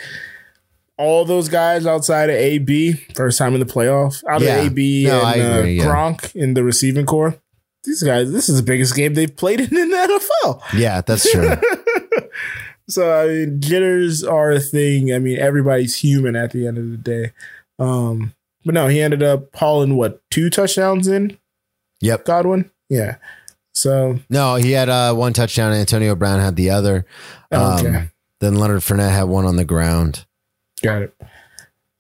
all those guys outside of AB, first time in the playoff, out Yeah. of AB No, and I agree, uh, yeah. Gronk in the receiving corps. These guys, this is the biggest game they've played in, in the NFL. Yeah, that's true. <laughs> So I mean, jitters are a thing. I mean, everybody's human at the end of the day. Um, but no, he ended up hauling what two touchdowns in yep. Godwin. Yeah. So No, he had uh, one touchdown. Antonio Brown had the other. Um, Okay. Then Leonard Fournette had one on the ground. Got it.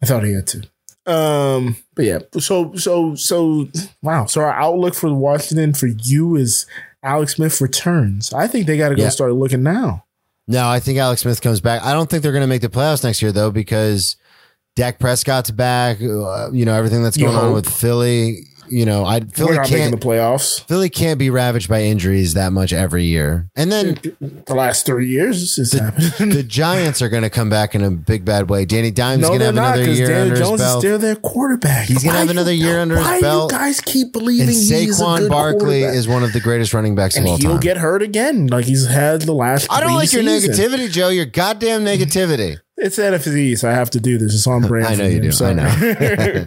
I thought he had two. Um, but yeah, so so so wow. So our outlook for Washington for you is Alex Smith returns. I think they got to go Yeah. start looking now. No, I think Alex Smith comes back. I don't think they're going to make the playoffs next year though because Dak Prescott's back. Uh, you know everything that's going on with Philly. You know, I We're Philly not making can't the playoffs. Philly can't be ravaged by injuries that much every year. And then The last three years, has happened. the <laughs> Giants are going to come back in a big bad way. Danny Dimes going to have not another year Daniel under his Jones is belt. still their quarterback. He's gonna have you- another year under his why belt. you guys keep believing And Saquon Barkley is one of the greatest running backs and of all time. he'll get hurt again, like he's had the last. I don't like your seasons. negativity, Joe. Your goddamn negativity. It's NFC East. I have to do this. It's on <laughs> brand. I know me. you I'm do. I know.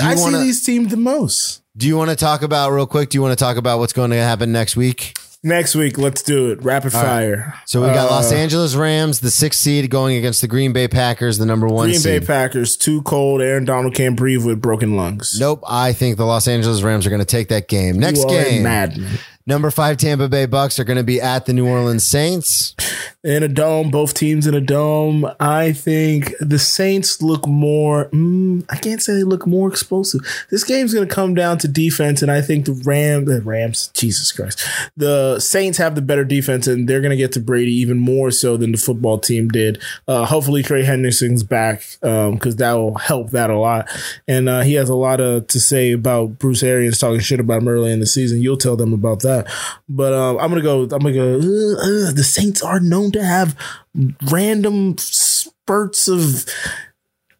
I see wanna- these teams the most. Do you want to talk about real quick? Do you want to talk about what's going to happen next week? Next week, let's do it. Rapid All right. fire. So we got Uh, Los Angeles Rams, the sixth seed, going against the Green Bay Packers, the number one Green Bay. Packers, too cold. Aaron Donald can't breathe with broken lungs. Nope, I think the Los Angeles Rams are going to take that game. Next game, madman. number five Tampa Bay Bucks are going to be at the New Orleans Saints. In a dome, both teams in a dome. I think the Saints look more. Mm, I can't say they look more explosive. This game's going to come down to defense, and I think the Ram, the Rams, Jesus Christ, the Saints have the better defense, and they're going to get to Brady even more so than the football team did. Uh, hopefully, Trey Hendrickson's back because that will help that a lot, and uh, he has a lot of, to say about Bruce Arians talking shit about him early in the season. You'll tell them about that, but um, I'm gonna go. I'm gonna go. Uh, uh, the Saints are known to have random spurts of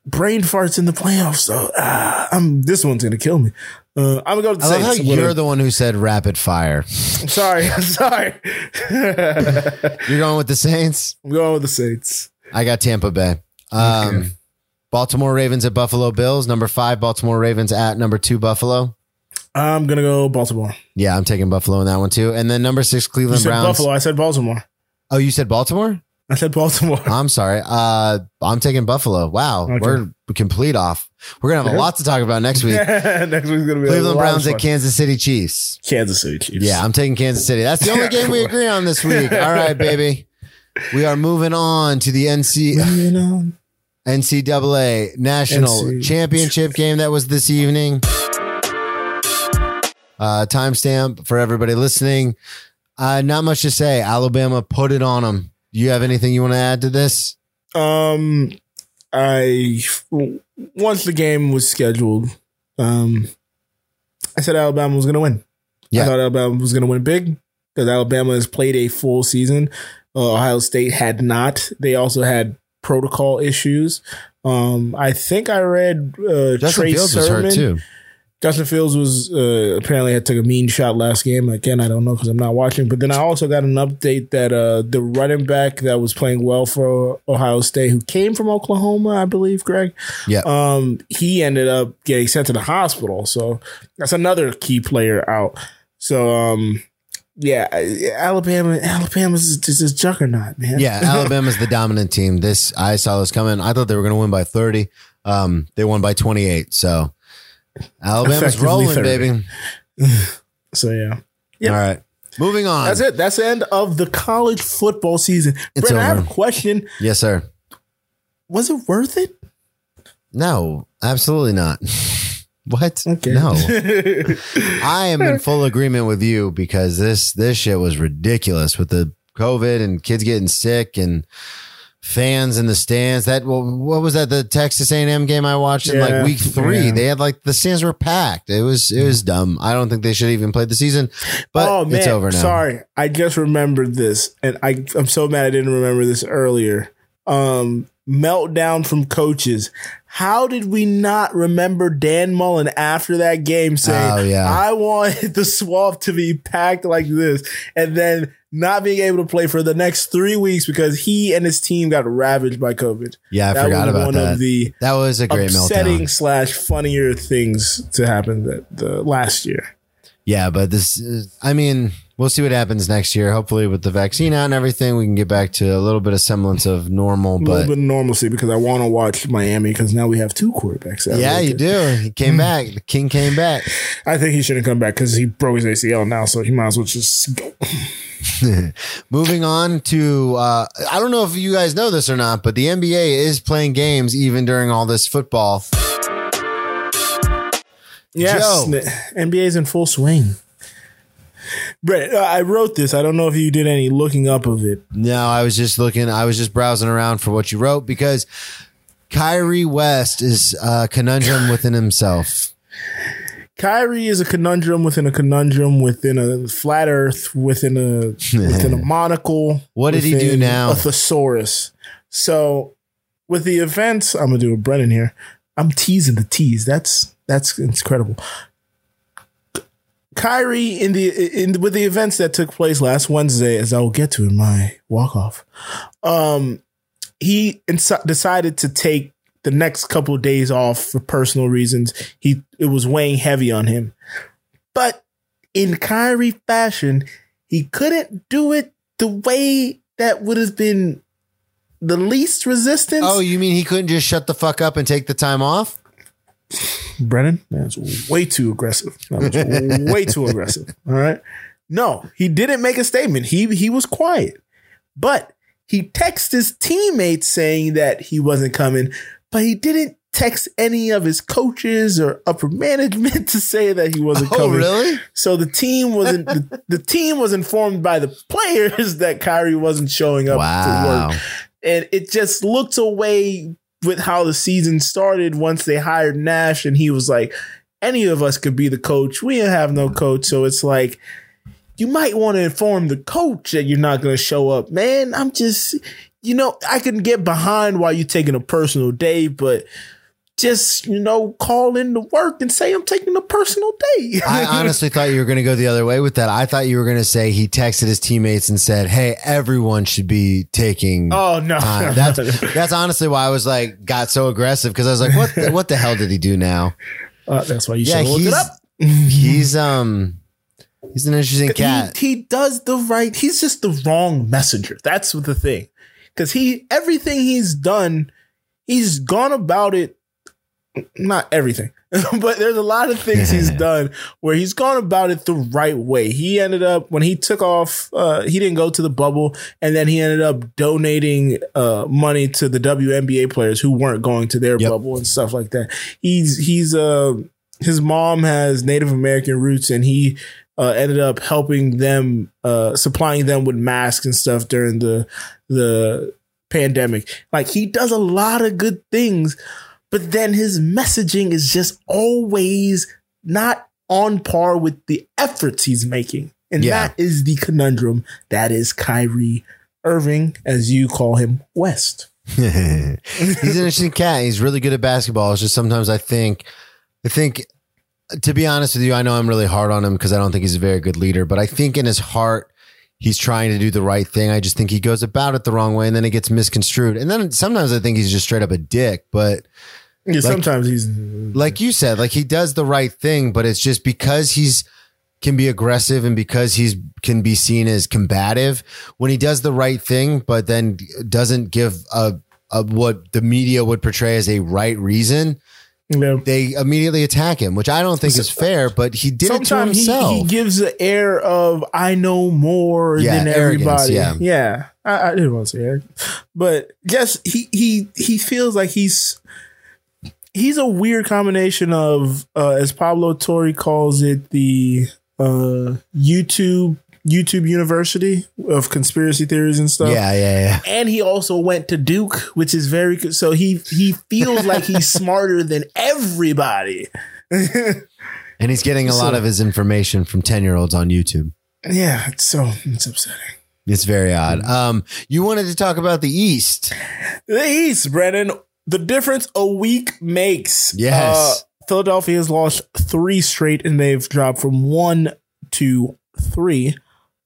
brain farts in the playoffs. So uh, I'm this one's gonna kill me. Uh, I'm gonna go with the I love how you're the one who said rapid fire. I'm <laughs> sorry, I'm <laughs> sorry. <laughs> You're going with the Saints? I'm going with the Saints. I got Tampa Bay. Um, Baltimore Ravens at Buffalo Bills. Number five, Baltimore Ravens at number two, Buffalo. I'm gonna go Baltimore. Yeah, I'm taking Buffalo in that one too. And then number six, Cleveland said Browns. Buffalo. I said Baltimore. Oh, you said Baltimore? I said Baltimore. <laughs> I'm sorry. Uh, I'm taking Buffalo. Wow, Okay. we're complete off. We're gonna have a lot to talk about next week. <laughs> Next week's gonna be a Cleveland Browns at Kansas City Chiefs. Kansas City Chiefs. Yeah, I'm taking Kansas City. That's the only <laughs> game we agree on this week. All right, baby. We are moving on to the NC NCAA National NC. Championship game that was this evening. Uh, timestamp for everybody listening. Uh, not much to say. Alabama put it on them. Do you have anything you want to add to this? Um, I once the game was scheduled, um, I said Alabama was going to win. Yeah. I thought Alabama was going to win big because Alabama has played a full season. Uh, Ohio State had not. They also had protocol issues. Um, I think I read uh, Justin Trey Fields was hurt too. Justin Fields was uh, apparently had took a mean shot last game. Again, I don't know because I'm not watching. But then I also got an update that uh, the running back that was playing well for Ohio State, who came from Oklahoma, I believe, Greg. Yeah. Um, he ended up getting sent to the hospital. So that's another key player out. So um, yeah, Alabama, Alabama's just a juggernaut, man. Yeah, Alabama's the dominant team. This I saw this coming. I thought they were going to win by 30. Um, they won by 28. So Alabama's rolling, 30. baby. <sighs> So yeah. Yep. All right. Moving on. That's it. That's the end of the college football season. It's Brent, I have a question. Yes, sir. Was it worth it? No, absolutely not. <laughs> What? Okay. No. <laughs> I am in full agreement with you because this this shit was ridiculous with the COVID and kids getting sick and fans in the stands. That well, what was that? The Texas A&M game I watched in Yeah, like week three. yeah. They had like the stands were packed. It was it was dumb. I don't think they should even play the season. But oh man, it's over now. sorry. I just remembered this, and I I'm so mad I didn't remember this earlier. Um, meltdown from coaches. How did we not remember Dan Mullen after that game saying, Oh, yeah. "I want <laughs> the swamp to be packed like this," and then not being able to play for the next three weeks because he and his team got ravaged by COVID. Yeah, I that forgot was about one that. of the that was a great upsetting meltdown. slash funnier things to happen that the last year. Yeah, but this, is, I mean, we'll see what happens next year. Hopefully, with the vaccine out and everything, we can get back to a little bit of semblance of normal. a little bit of normalcy because I want to watch Miami because now we have two quarterbacks. out yeah, you do. He came back. The king came back. I think he shouldn't come back because he broke his ACL now, so he might as well just go. <laughs> Moving on to, uh, I don't know if you guys know this or not, but the NBA is playing games even during all this football. Yes, Joe. NBA's in full swing. Brett, uh, I wrote this. I don't know if you did any looking up of it. No, I was just looking, I was just browsing around for what you wrote because Kyrie West is a conundrum within himself. Kyrie is a conundrum within a conundrum within a flat Earth within a within a <laughs> monocle. What did he do now? A thesaurus. So with the events, I'm gonna do a Brennan here. I'm teasing the tease. That's that's incredible. Kyrie in the in with the events that took place last Wednesday, as I will get to in my walk off. Um, he decided to take the next couple of days off for personal reasons. He it was weighing heavy on him, but in Kyrie fashion, he couldn't do it the way that would have been the least resistance. Oh, you mean he couldn't just shut the fuck up and take the time off? Brennan, that's way too aggressive. That was way too aggressive. All right. No, he didn't make a statement. He he was quiet. But he texted his teammates saying that he wasn't coming, but he didn't text any of his coaches or upper <laughs> management to say that he wasn't coming. Oh, coming. really? So the team wasn't the, the team was informed by the players <laughs> that Kyrie wasn't showing up to work. And it just looked away with how the season started once they hired Nash and he was like, any of us could be the coach. We didn't have no coach. So it's like, you might want to inform the coach that you're not going to show up, man. I'm just, you know, I can get behind while you're taking a personal day, but just, you know, call in to work and say I'm taking a personal day. I <laughs> honestly thought you were going to go the other way with that. I thought you were going to say he texted his teammates and said, "Hey, everyone should be taking." oh, no. time." <laughs> That's that's honestly why I was like got so aggressive because I was like, "What? The, what the hell did he do now?" Uh, that's why you Yeah, should look it he's up. <laughs> he's um he's an interesting cat. He, he does the right. He's just the wrong messenger. That's the thing. Because he everything he's done, he's gone about it. Not everything, <laughs> but there's a lot of things he's <laughs> done where he's gone about it the right way. He ended up when he took off. Uh, he didn't go to the bubble, and then he ended up donating uh, money to the WNBA players who weren't going to their Yep. bubble and stuff like that. He's he's uh his mom has Native American roots, and he uh, ended up helping them, uh, supplying them with masks and stuff during the the pandemic. Like he does a lot of good things, but then his messaging is just always not on par with the efforts he's making, and Yeah. that is the conundrum. That is Kyrie Irving, as you call him, West. <laughs> he's an interesting cat. He's really good at basketball. It's just sometimes I think, I think, to be honest with you, I know I'm really hard on him because I don't think he's a very good leader. But I think in his heart, he's trying to do the right thing. I just think he goes about it the wrong way, and then it gets misconstrued. And then sometimes I think he's just straight up a dick. But Yeah, sometimes he's like you said, like he does the right thing, but it's just because he's can be aggressive and because he's can be seen as combative when he does the right thing, but then doesn't give a, a what the media would portray as a right reason. know, They immediately attack him, which I don't think is fair. But he did it to sometimes he, himself. he gives the air of I know more Yeah, than everybody. yeah. yeah. I, I didn't want to say arrogant, but just he he he feels like he's he's a weird combination of uh, as Pablo Torre calls it the uh, YouTube YouTube University of conspiracy theories and stuff. yeah, yeah, yeah. And he also went to Duke, which is very good. So he he feels like he's <laughs> smarter than everybody. <laughs> And he's getting a lot of his information from ten year olds on YouTube. Yeah, it's so it's upsetting. It's very odd. Um, you wanted to talk about the East. The East, Brennan. The difference a week makes. Yes. Uh, Philadelphia has lost three straight, and they've dropped from one to three.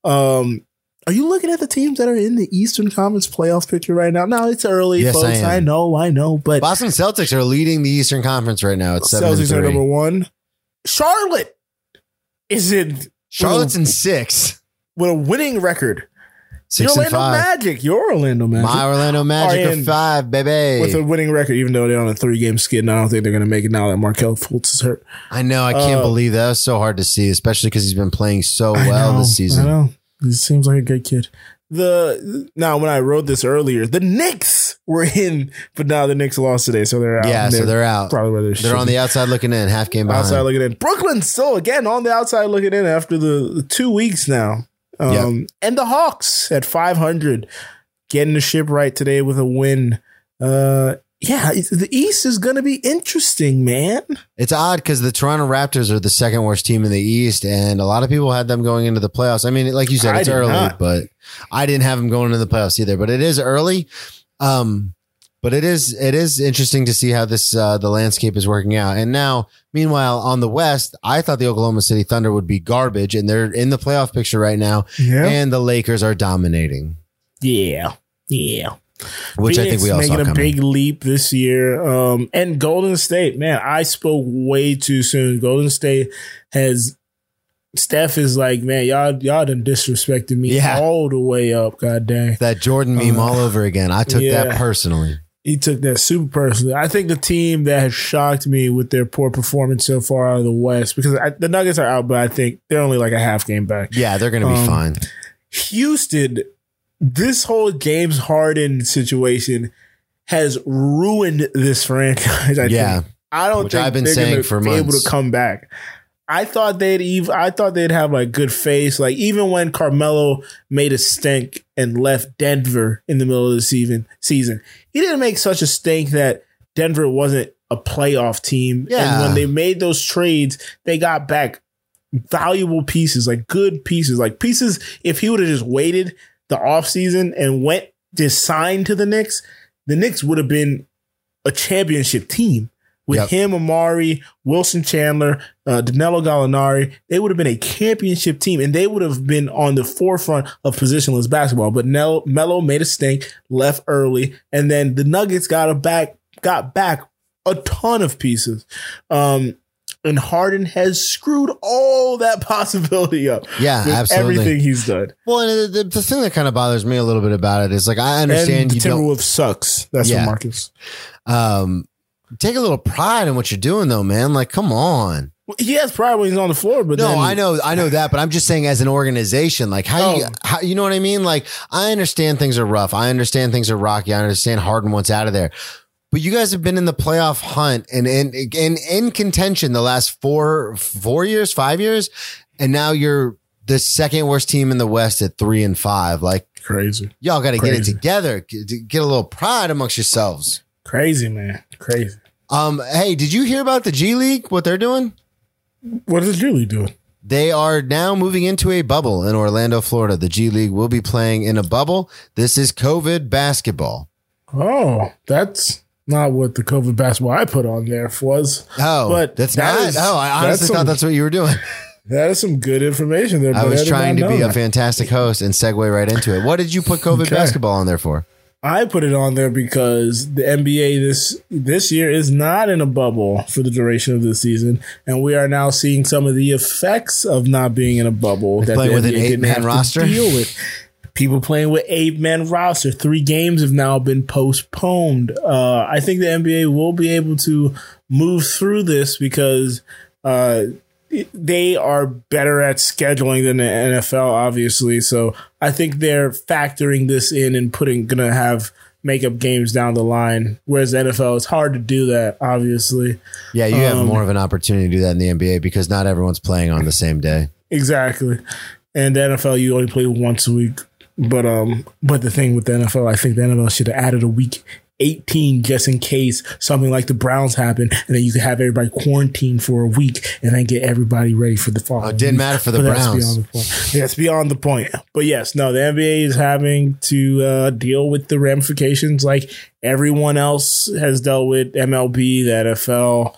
Um, are you looking at the teams that are in the Eastern Conference playoff picture right now? Now it's early, Yes, I folks. am. I, know, I know, but Boston Celtics are leading the Eastern Conference right now. It's Celtics are number one. Charlotte is in Charlotte's in six. with a winning record. Six Your Orlando five. Magic. Your Orlando Magic. My Orlando Magic are in five, baby. with a winning record, even though they're on a three game skid, and I don't think they're going to make it now that Markelle Fultz is hurt. I know. I can't Uh, believe that. That was so hard to see, especially because he's been playing so I well know, this I season. know. He seems like a good kid. The now when I wrote this earlier, the Knicks were in, but now the Knicks lost today, so they're out. Yeah, so they're out. probably where they're, They're on the outside looking in, half game behind. outside looking in. Brooklyn still again on the outside looking in after the, the two weeks now. Um, and the Hawks at 500 getting the ship right today with a win. Uh, yeah, the East is going to be interesting, man. It's odd because the Toronto Raptors are the second worst team in the East, and a lot of people had them going into the playoffs. I mean, like you said, I it's early, not. but I didn't have them going into the playoffs either. But it is early. Um, but it is it is interesting to see how this uh, the landscape is working out. And now, meanwhile, on the West, I thought the Oklahoma City Thunder would be garbage, and they're in the playoff picture right now. Yeah. And the Lakers are dominating. Yeah. Yeah. which I think we all making saw a coming. big leap this year. Um, and Golden State, man, I spoke way too soon. Golden State has Steph is like, man, y'all y'all done disrespected me Yeah. all the way up. God dang. that Jordan meme all over again. I took Uh, yeah. that personally. He took that super personally. I think the team that has shocked me with their poor performance so far out of the West, because I, the Nuggets are out, but I think they're only like a half game back. Yeah, they're going to be Um, fine. Houston, this whole James Harden situation has ruined this franchise. I Yeah. think. I don't Which think I've been they're saying for be able to come back. I thought they'd even. I thought they'd have like good face. Like even when Carmelo made a stink and left Denver in the middle of the season, season he didn't make such a stink that Denver wasn't a playoff team. Yeah. And when they made those trades, they got back valuable pieces, like good pieces, like pieces. If he would have just waited the offseason and went just signed to the Knicks, the Knicks would have been a championship team. With Yep. him, Amar'e, Wilson Chandler, uh, Danilo Gallinari, they would have been a championship team and they would have been on the forefront of positionless basketball. But Nel- Melo made a stink, left early, and then the Nuggets got a back, got back a ton of pieces. Um, and Harden has screwed all that <laughs> possibility up. Yeah, absolutely. Everything he's done. Well, and the, the thing that kind of bothers me a little bit about it is like I And understand the you Timberwolves sucks. That's Yeah. what Marcus. um, take a little pride in what you're doing, though, man. Like, come on. He has pride when he's on the floor, but No, then, I know, I know that, but I'm just saying, as an organization, like how you, Oh. how, you know what I mean? Like, I understand things are rough. I understand things are rocky. I understand Harden wants out of there, but you guys have been in the playoff hunt and in in in contention the last four four years, five years, and now you're the second worst team in the West at three and five. Like, crazy, y'all got to get it together. Get, get a little pride amongst yourselves. crazy man, crazy. Um, hey, did you hear about the G League? What they're doing? What is G League doing? They are now moving into a bubble in Orlando, Florida. The G League will be playing in a bubble. This is COVID basketball. Oh, that's not what the COVID basketball I put on there was. Oh, But that's that not. is- oh, I honestly that's thought some- that's what you were doing. <laughs> That is some good information there. I was did trying to be know a fantastic host and segue right into it. What did you put COVID <laughs> Okay. basketball on there for? I put it on there because the NBA this this year is not in a bubble for the duration of the season, and we are now seeing some of the effects of not being in a bubble. that playing the with an NBA didn't eight-man roster? Deal with people playing with eight man roster. Three games have now been postponed. Uh, I think the NBA will be able to move through this because. Uh, they are better at scheduling than the NFL, obviously. So I think they're factoring this in and putting gonna have makeup games down the line. Whereas the NFL, it's hard to do that, obviously. Yeah, you have Um, more of an opportunity to do that in the NBA because not everyone's playing on the same day. Exactly. And the NFL, you only play once a week. But um, but the thing with the NFL, I think the NFL should have added a week 18 just in case something like the Browns happen, and then you could have everybody quarantined for a week and then get everybody ready for the fall. Oh, it didn't matter for the But Browns. beyond the point. That's beyond the point. But yes, no, the NBA is having to uh, deal with the ramifications like everyone else has dealt with MLB, the NFL.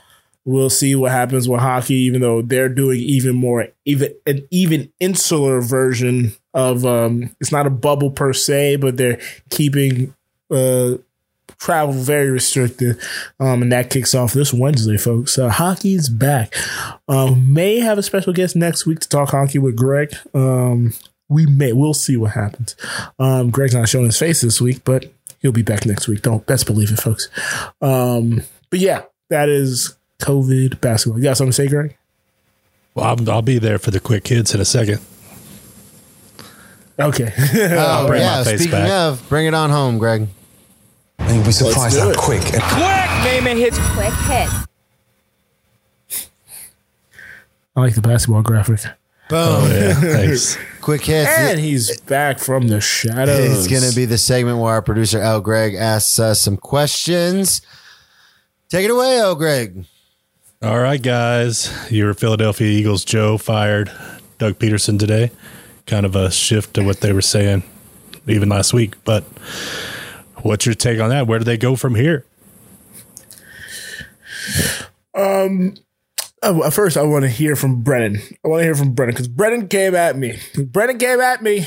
We'll see what happens with hockey, even though they're doing even more, even an even insular version of. Um, it's not a bubble per se, but they're keeping uh, travel very restricted. Um, and that kicks off this Wednesday, folks. Uh, hockey's back. Um, may have a special guest next week to talk hockey with Greg. Um, we may, we'll see what happens. Um, Greg's not showing his face this week, but he'll be back next week. Don't best believe it, folks. Um, but yeah, that is COVID basketball. You got something to say, Greg? Well, I'll, I'll be there for the quick kids in a second. Okay. <laughs> Oh, bring my yeah. face Speaking back. of, bring it on home, Greg. And you'll be surprised do how it. quick and Naaman hits Quick hit. I like the basketball graphic. Boom. Oh, yeah, thanks. <laughs> Quick hits. And he's back from the shadows. It's going to be the segment where our producer, L. Greg, asks us some questions. Take it away, L. Greg. All right, guys. Your Philadelphia Eagles Joe fired Doug Pederson today. Kind of a shift to what they were saying even last week. But what's your take on that? Where do they go from here? Uh, first, I want to hear from Brennan. I want to hear from Brennan because Brennan came at me. Brennan came at me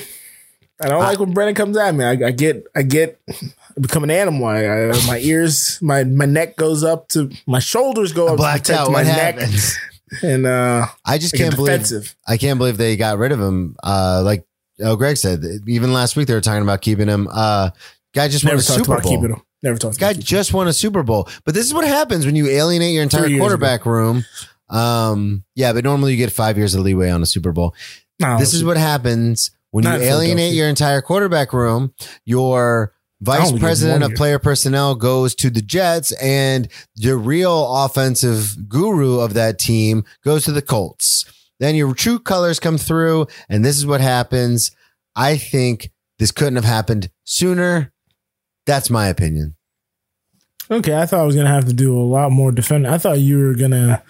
I don't like when Brennan comes at me. I, I get, I get, I become an animal. I, I, my ears, my my neck goes up to my shoulders go up Blacked to protect out. my What neck, happens? <laughs> and uh, I just can't believe. defensive. I can't believe they got rid of him. Uh, like oh, Greg said, even last week they were talking about keeping him. Uh, guy just won a talked Super about Bowl. Never talked Guy about just won a Super Bowl. But this is what happens when you alienate your entire Three years quarterback room. Um, yeah, but normally you get five years of leeway on a Super Bowl. No, This is what happens when you Not alienate Philadelphia. your entire quarterback room. Your vice only president one of year. player personnel goes to the Jets, and the real offensive guru of that team goes to the Colts. Then your true colors come through, and this is what happens. I think this couldn't have happened sooner. That's my opinion. Okay, I thought I was gonna have to do a lot more defending. I thought you were gonna,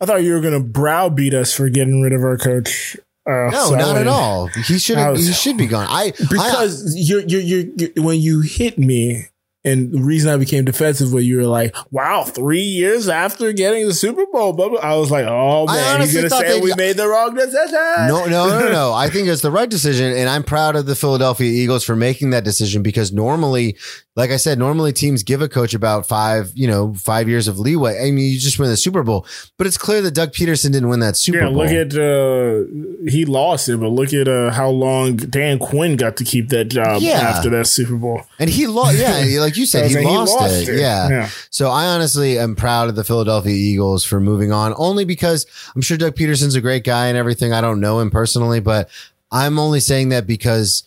I thought you were gonna browbeat us for getting rid of our coach. Uh, No, so not at all. He should he should be gone. I Because you're, you're, you when you hit me, and the reason I became defensive was you were like, "Wow, three years after getting the Super Bowl," blah, blah. I was like, "Oh man, he's honestly gonna say we made the wrong decision." No, no, no, no. <laughs> I think it's the right decision, and I'm proud of the Philadelphia Eagles for making that decision because normally, like I said, normally teams give a coach about five, you know, five years of leeway. I mean, you just win the Super Bowl, but it's clear that Doug Pederson didn't win that Super Yeah, Bowl. look at uh, he lost it, but look at uh, how long Dan Quinn got to keep that job Yeah. after that Super Bowl. and he lost. Yeah, like you said, he, was saying lost, it. Yeah. Yeah. So I honestly am proud of the Philadelphia Eagles for moving on, only because I'm sure Doug Pederson's a great guy and everything. I don't know him personally, but I'm only saying that because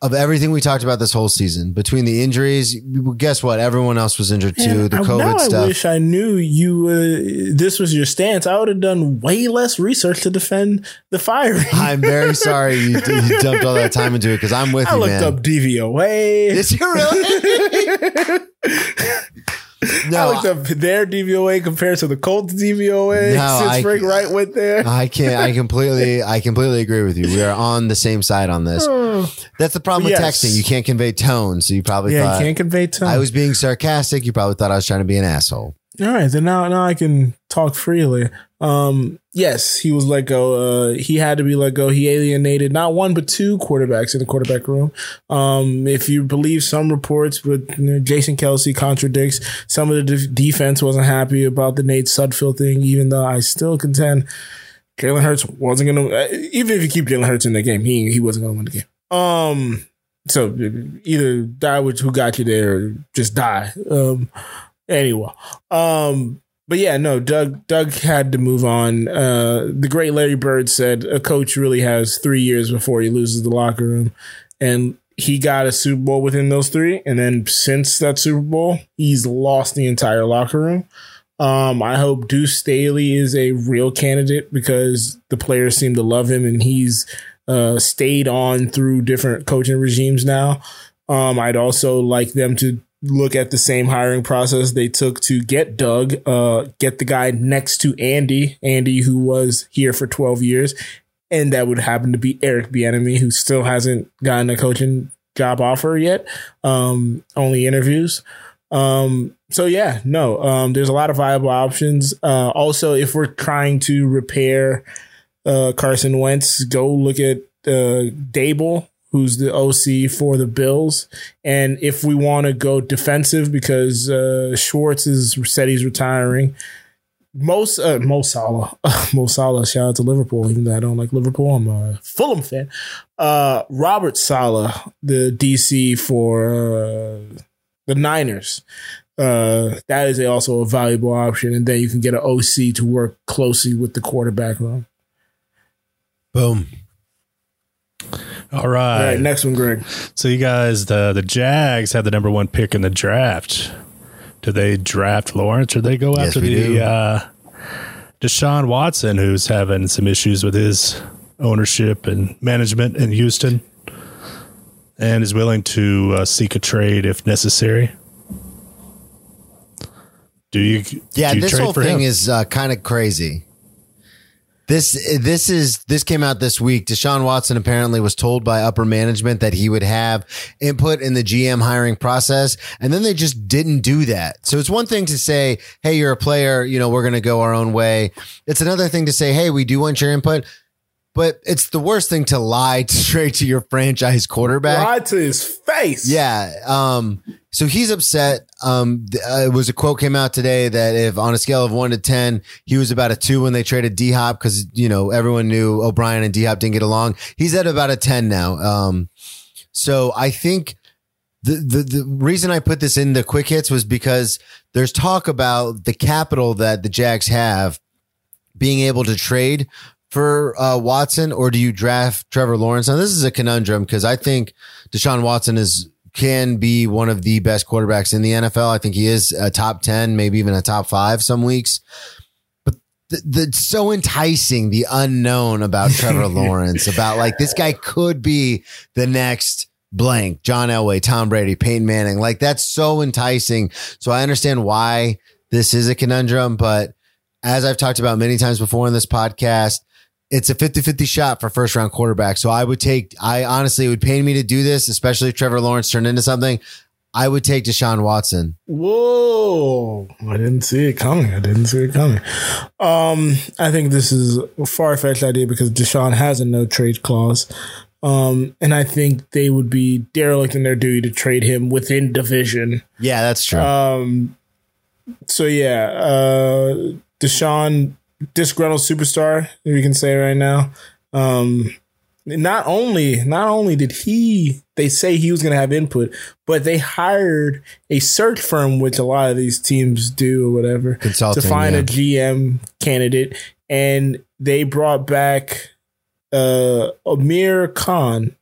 of everything we talked about this whole season. Between the injuries, guess what? Everyone else was injured too. Man, the I- COVID I stuff. wish I knew you. Uh, this was your stance. I would have done way less research to defend the firing. <laughs> I'm very sorry you, you <laughs> dumped all that time into it because I'm with I you, I looked man. up DVOA. Is you really? <laughs> <laughs> I no, looked up their DVOA compared to the Colts DVOA. No, <laughs> Since I- Frank Reich went there. I can't. I <laughs> completely. I completely agree with you. We are on the same side on this. <sighs> That's the problem with Yes. texting. You can't convey tone, so you probably yeah, thought you can't convey tone. I was being sarcastic. You probably thought I was trying to be an asshole. All right, then now now I can talk freely. Um, yes, he was let go. Uh, he had to be let go. He alienated not one but two quarterbacks in the quarterback room. Um, if you believe some reports, but you know, Jason Kelce contradicts. Some of the de- defense wasn't happy about the Nate Sudfeld thing, even though I still contend Jalen Hurts wasn't going to. Even if you keep Jalen Hurts in the game, he he wasn't going to win the game. Um, so either die with who got you there, or just die. Um, anyway, um, but yeah, no, Doug Doug had to move on. Uh, the great Larry Bird said a coach really has three years before he loses the locker room, and he got a Super Bowl within those three, and then since that Super Bowl, he's lost the entire locker room. Um, I hope Deuce Staley is a real candidate because the players seem to love him, and he's uh, stayed on through different coaching regimes now. Um, I'd also like them to look at the same hiring process they took to get Doug, uh, get the guy next to Andy, Andy who was here for 12 years. And that would happen to be Eric Bieniemy, who still hasn't gotten a coaching job offer yet. Um, only interviews. Um, so yeah, no, um, there's a lot of viable options. Uh, also, if we're trying to repair, uh, Carson Wentz, go look at, uh, Daboll, who's the OC for the Bills. And if we want to go defensive because, uh, Schwartz is said he's retiring, most uh, Mo Salah, <laughs> Mo Salah. Shout out to Liverpool, even though I don't like Liverpool. I'm a Fulham fan. Uh, Robert Saleh, the DC for uh, the Niners. Uh, that is a, also a valuable option, and then you can get an OC to work closely with the quarterback room. Boom. All All right. right, next one, Greg. So you guys, the the Jags had the number one pick in the draft. Do they draft Lawrence or they go Yes, after the do. uh, Deshaun Watson, who's having some issues with his ownership and management in Houston, and is willing to uh, seek a trade if necessary? Do you? Yeah, do you this trade whole for thing him? is uh, kind of crazy. This this is this came out this week. Deshaun Watson apparently was told by upper management that he would have input in the GM hiring process, and then they just didn't do that. So it's one thing to say, "Hey, you're a player. You know, we're going to go our own way." It's another thing to say, "Hey, we do want your input." but it's the worst thing to lie <laughs> straight to your franchise quarterback. Lied to his face. Yeah. Um, so he's upset. Um, uh, it was a quote came out today that if on a scale of one to 10, he was about a two when they traded D Hop because, you know, everyone knew O'Brien and D Hop didn't get along. He's at about a 10 now. Um, so I think the, the, the reason I put this in the quick hits was because there's talk about the capital that the Jags have being able to trade for uh, Watson, or do you draft Trevor Lawrence? Now, this is a conundrum because I think Deshaun Watson is can be one of the best quarterbacks in the NFL. I think he is a top ten, maybe even a top five some weeks. But the, the so enticing, the unknown about <laughs> Trevor Lawrence, about like this guy could be the next blank, John Elway, Tom Brady, Peyton Manning. Like that's so enticing. So I understand why this is a conundrum, but as I've talked about many times before in this podcast, it's a 50-50 shot for first round quarterback. So I would take I honestly would pain me to do this, especially if Trevor Lawrence turned into something. I would take Deshaun Watson. Whoa. I didn't see it coming. I didn't see it coming. Um, I think this is a far fetched idea because Deshaun has a no trade clause. Um, and I think they would be derelict in their duty to trade him within division. Yeah, that's true. Um, so yeah, uh, Deshaun, disgruntled superstar, we can say right now. Um, not only, not only did he, they say he was going to have input, but they hired a search firm, which a lot of these teams do or whatever, Consulting, to find yeah. a GM candidate, and they brought back uh Amir Khan,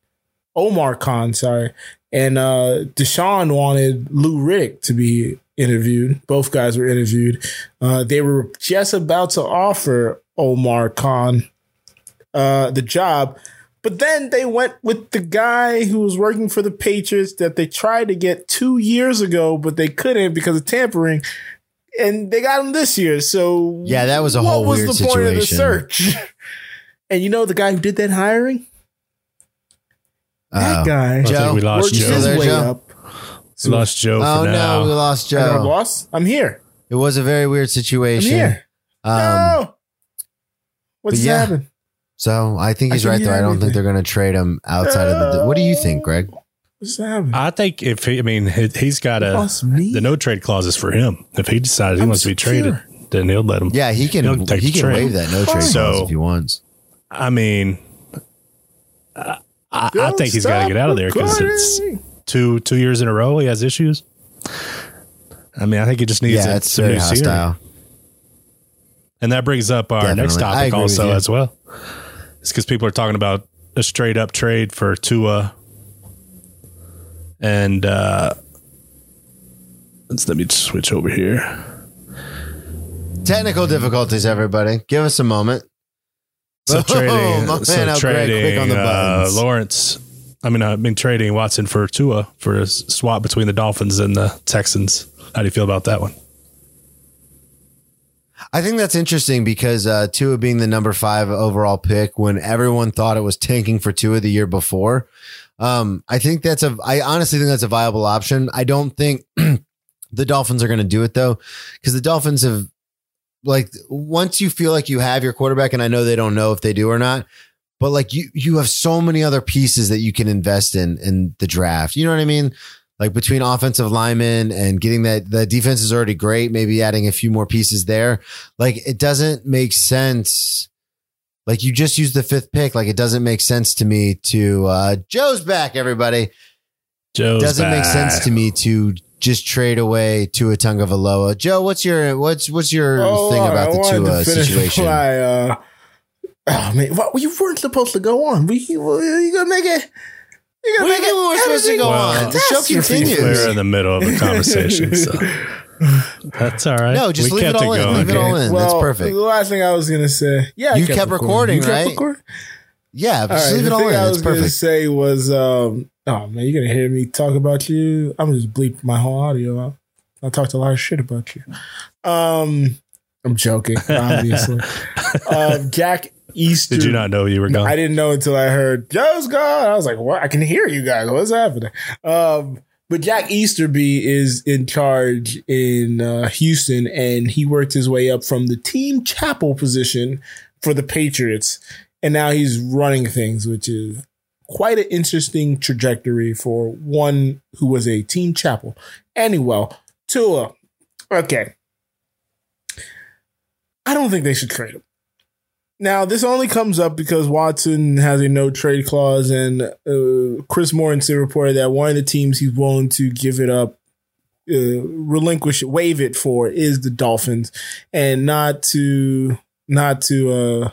Omar Khan, sorry, and uh Deshaun wanted Lou Riddick to be interviewed. Both guys were interviewed. Uh, they were just about to offer Omar Khan uh, the job, but then they went with the guy who was working for the Patriots that they tried to get two years ago, but they couldn't because of tampering. And they got him this year. So Yeah, that was a what whole was weird the point of the situation. search? <laughs> and you know the guy who did that hiring? That Uh, guy Joe, we lost worked Joe. his way Joe? up. We lost Joe oh for now. no, we lost I got Joe. lost. I'm here. It was a very weird situation. I'm situation. here. Um, no. What's yeah. happening? so I think he's can right hear though. I don't think they're going to trade him outside of the. What do you think, Greg? What's happening? I think if he, I mean, he- he's got a the no trade clause is for him. If he decides he I'm wants to be traded, then he'll let him. Yeah, he can. He'll take He can trade. waive that no trade Fine. clause So- if he wants. I mean, I, I, I think he's got to get out of there because it's two two years in a row he has issues. I mean, I think he just needs Yeah, a, it's some very new scenery. And that brings up our next Definitely. I topic also as well. It's because people are talking about a straight up trade for Tua. And uh let's let me switch over here. Technical difficulties, everybody. Give us a moment. So <laughs> Oh, trading, my so trading quick on the uh. Lawrence. I mean, I've been trading Watson for Tua for a swap between the Dolphins and the Texans. How do you feel about that one? I think that's interesting because uh, Tua being the number five overall pick when everyone thought it was tanking for Tua the year before. Um, I think that's a, I honestly think that's a viable option. I don't think <clears throat> the Dolphins are going to do it though, because the Dolphins have, like, once you feel like you have your quarterback, and I know they don't know if they do or not, but like you, you have so many other pieces that you can invest in in the draft. You know what I mean? like between offensive linemen and getting that the defense is already great, maybe adding a few more pieces there. Like it doesn't make sense. Like you just use the fifth pick. Like it doesn't make sense to me to uh Joe's back, everybody. Joe's doesn't make sense to me to just trade away Tua Tagovailoa. Joe, what's your what's what's your Oh, thing about I the wanted Tua to <laughs> situation? My, uh, oh man, what, you weren't supposed to go on. We you gonna make it. You gonna What make you mean we're supposed to go Well, on? The show continues. We're in the middle of a <laughs> conversation, so that's all right. No, just We leave it kept all in. going. Leave it all in. Well, That's perfect. The last thing I was gonna say, yeah, You kept recording, You kept right? recording? Yeah, All just right, leave the it all thing in. I That's was gonna say was, um, oh man, you're gonna hear me talk about you. I'm gonna just bleep my whole audio out. I talked a lot of shit about you. Um, I'm joking, obviously. <laughs> um, Jack Easter. Did you not know you were gone? I didn't know until I heard Joe's gone. I was like, what? I can hear you guys. What's happening? Um, but Jack Easterby is in charge in uh, Houston, and he worked his way up from the team chapel position for the Patriots. and now he's running things, which is quite an interesting trajectory for one who was a team chapel. Anyway, Tua, okay. I don't think they should trade him. Now, this only comes up because Watson has a no trade clause, and uh, Chris Mortensen reported that one of the teams he's willing to give it up, uh, relinquish, it, waive it for is the Dolphins, and not to, not to, uh,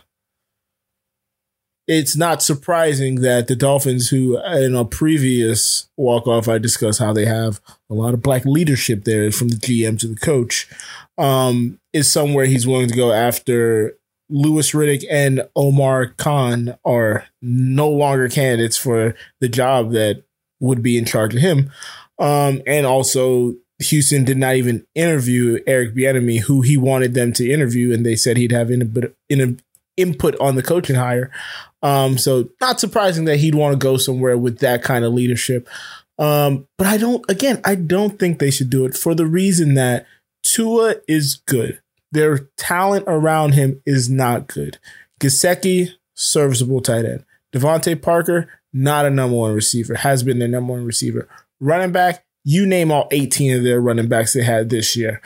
it's not surprising that the Dolphins, who in a previous walk off, I discussed how they have a lot of black leadership there from the GM to the coach, um, is somewhere he's willing to go after Louis Riddick and Omar Khan are no longer candidates for the job that would be in charge of him. Um, and also, Houston did not even interview Eric Bieniemy, who he wanted them to interview, and they said he'd have input, input on the coaching hire. Um, so not surprising that he'd want to go somewhere with that kind of leadership. Um, but I don't, again, I don't think they should do it for the reason that Tua is good. Their talent around him is not good. Gesicki, serviceable tight end. DeVante Parker, not a number one receiver, has been their number one receiver. Running back, you name all 18 of their running backs they had this year.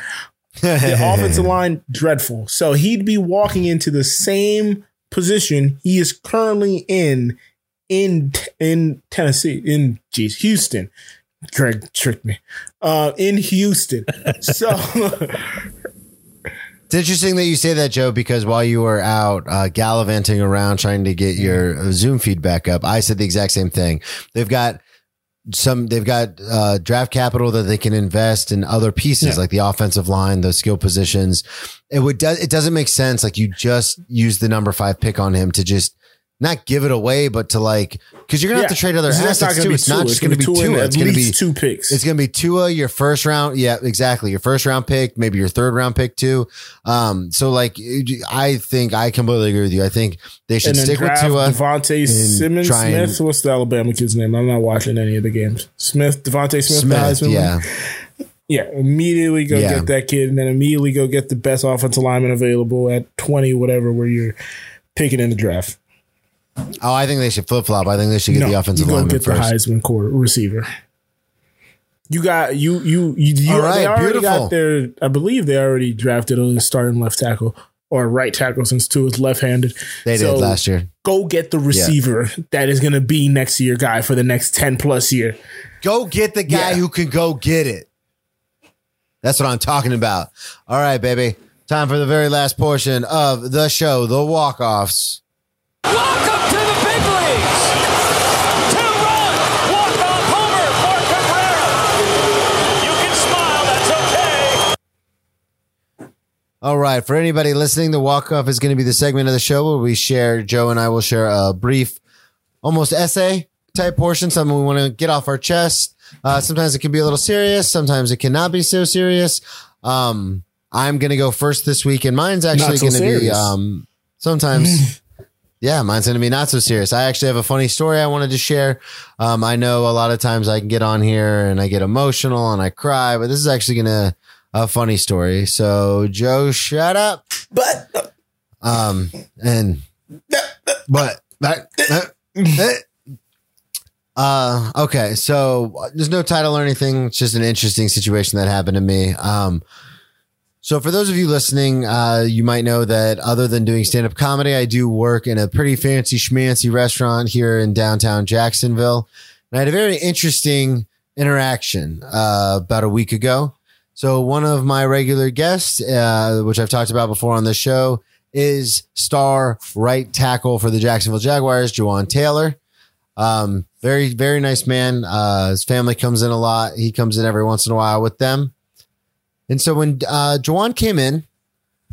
the <laughs> offensive line, dreadful. So he'd be walking into the same position he is currently in in in Tennessee, in geez, Houston. Greg tricked me. Uh, in Houston. So <laughs> It's interesting that you say that, Joe, because while you were out uh, gallivanting around trying to get your uh, Zoom feedback up, I said the exact same thing. They've got some, they've got uh, draft capital that they can invest in other pieces Yeah. like the offensive line, those skill positions. It would, do, it doesn't make sense. Like you just use the number five pick on him to just not give it away, but to like, cause you're going to have to trade other assets not too. It's not Tua. just going to be Tua two. at It's going to be two picks. it's going to be Tua, your first round. Yeah, exactly. Your first round pick, maybe your third round pick too. Um, so like, I think I completely agree with you. I think they should stick with Tua. Devontae Simmons and- Smith. What's the Alabama kid's name? I'm not watching any of the games. Smith, DeVonta Smith, Smith, yeah. Yeah, immediately go Yeah. get that kid, and then immediately go get the best offensive lineman available at 20, whatever, where you're picking in the draft. Oh, I think they should flip flop. I think they should get the offensive you go get first. the Heisman quarter receiver. You got you you you, you All right, they already beautiful. got their I believe they already drafted a starting left tackle or right tackle since Tua is left handed. They did last year. Go get the receiver that is gonna be next to your guy for the next ten plus year. Go get the guy Yeah. who can go get it. That's what I'm talking about. All right, baby. Time for the very last portion of the show, the walk offs. Welcome to the big leagues. Two-run walk-off homer for Cabrera. You can smile. That's okay. All right. For anybody listening, the walk off is going to be the segment of the show where we share, Joe and I will share a brief, almost essay type portion, something we want to get off our chest. Uh, sometimes it can be a little serious. Sometimes it cannot be so serious. Um, I'm going to go first this week, and mine's actually so going to be um, sometimes. <laughs> Yeah, mine's going to be not so serious. I actually have a funny story I wanted to share. Um, I know a lot of times I can get on here and I get emotional and I cry, but this is actually going to a funny story. So, Joe, shut up. But Um, and but but uh, okay. So there's no title or anything. It's just an interesting situation that happened to me. Um, so for those of you listening, uh, you might know that other than doing stand up comedy, I do work in a pretty fancy schmancy restaurant here in downtown Jacksonville. And I had a very interesting interaction, uh, about a week ago. So one of my regular guests, uh, which I've talked about before on the show, is star right tackle for the Jacksonville Jaguars, Jawaan Taylor. Um, very, very nice man. Uh, his family comes in a lot. He comes in every once in a while with them. And so when uh, Jawaan came in,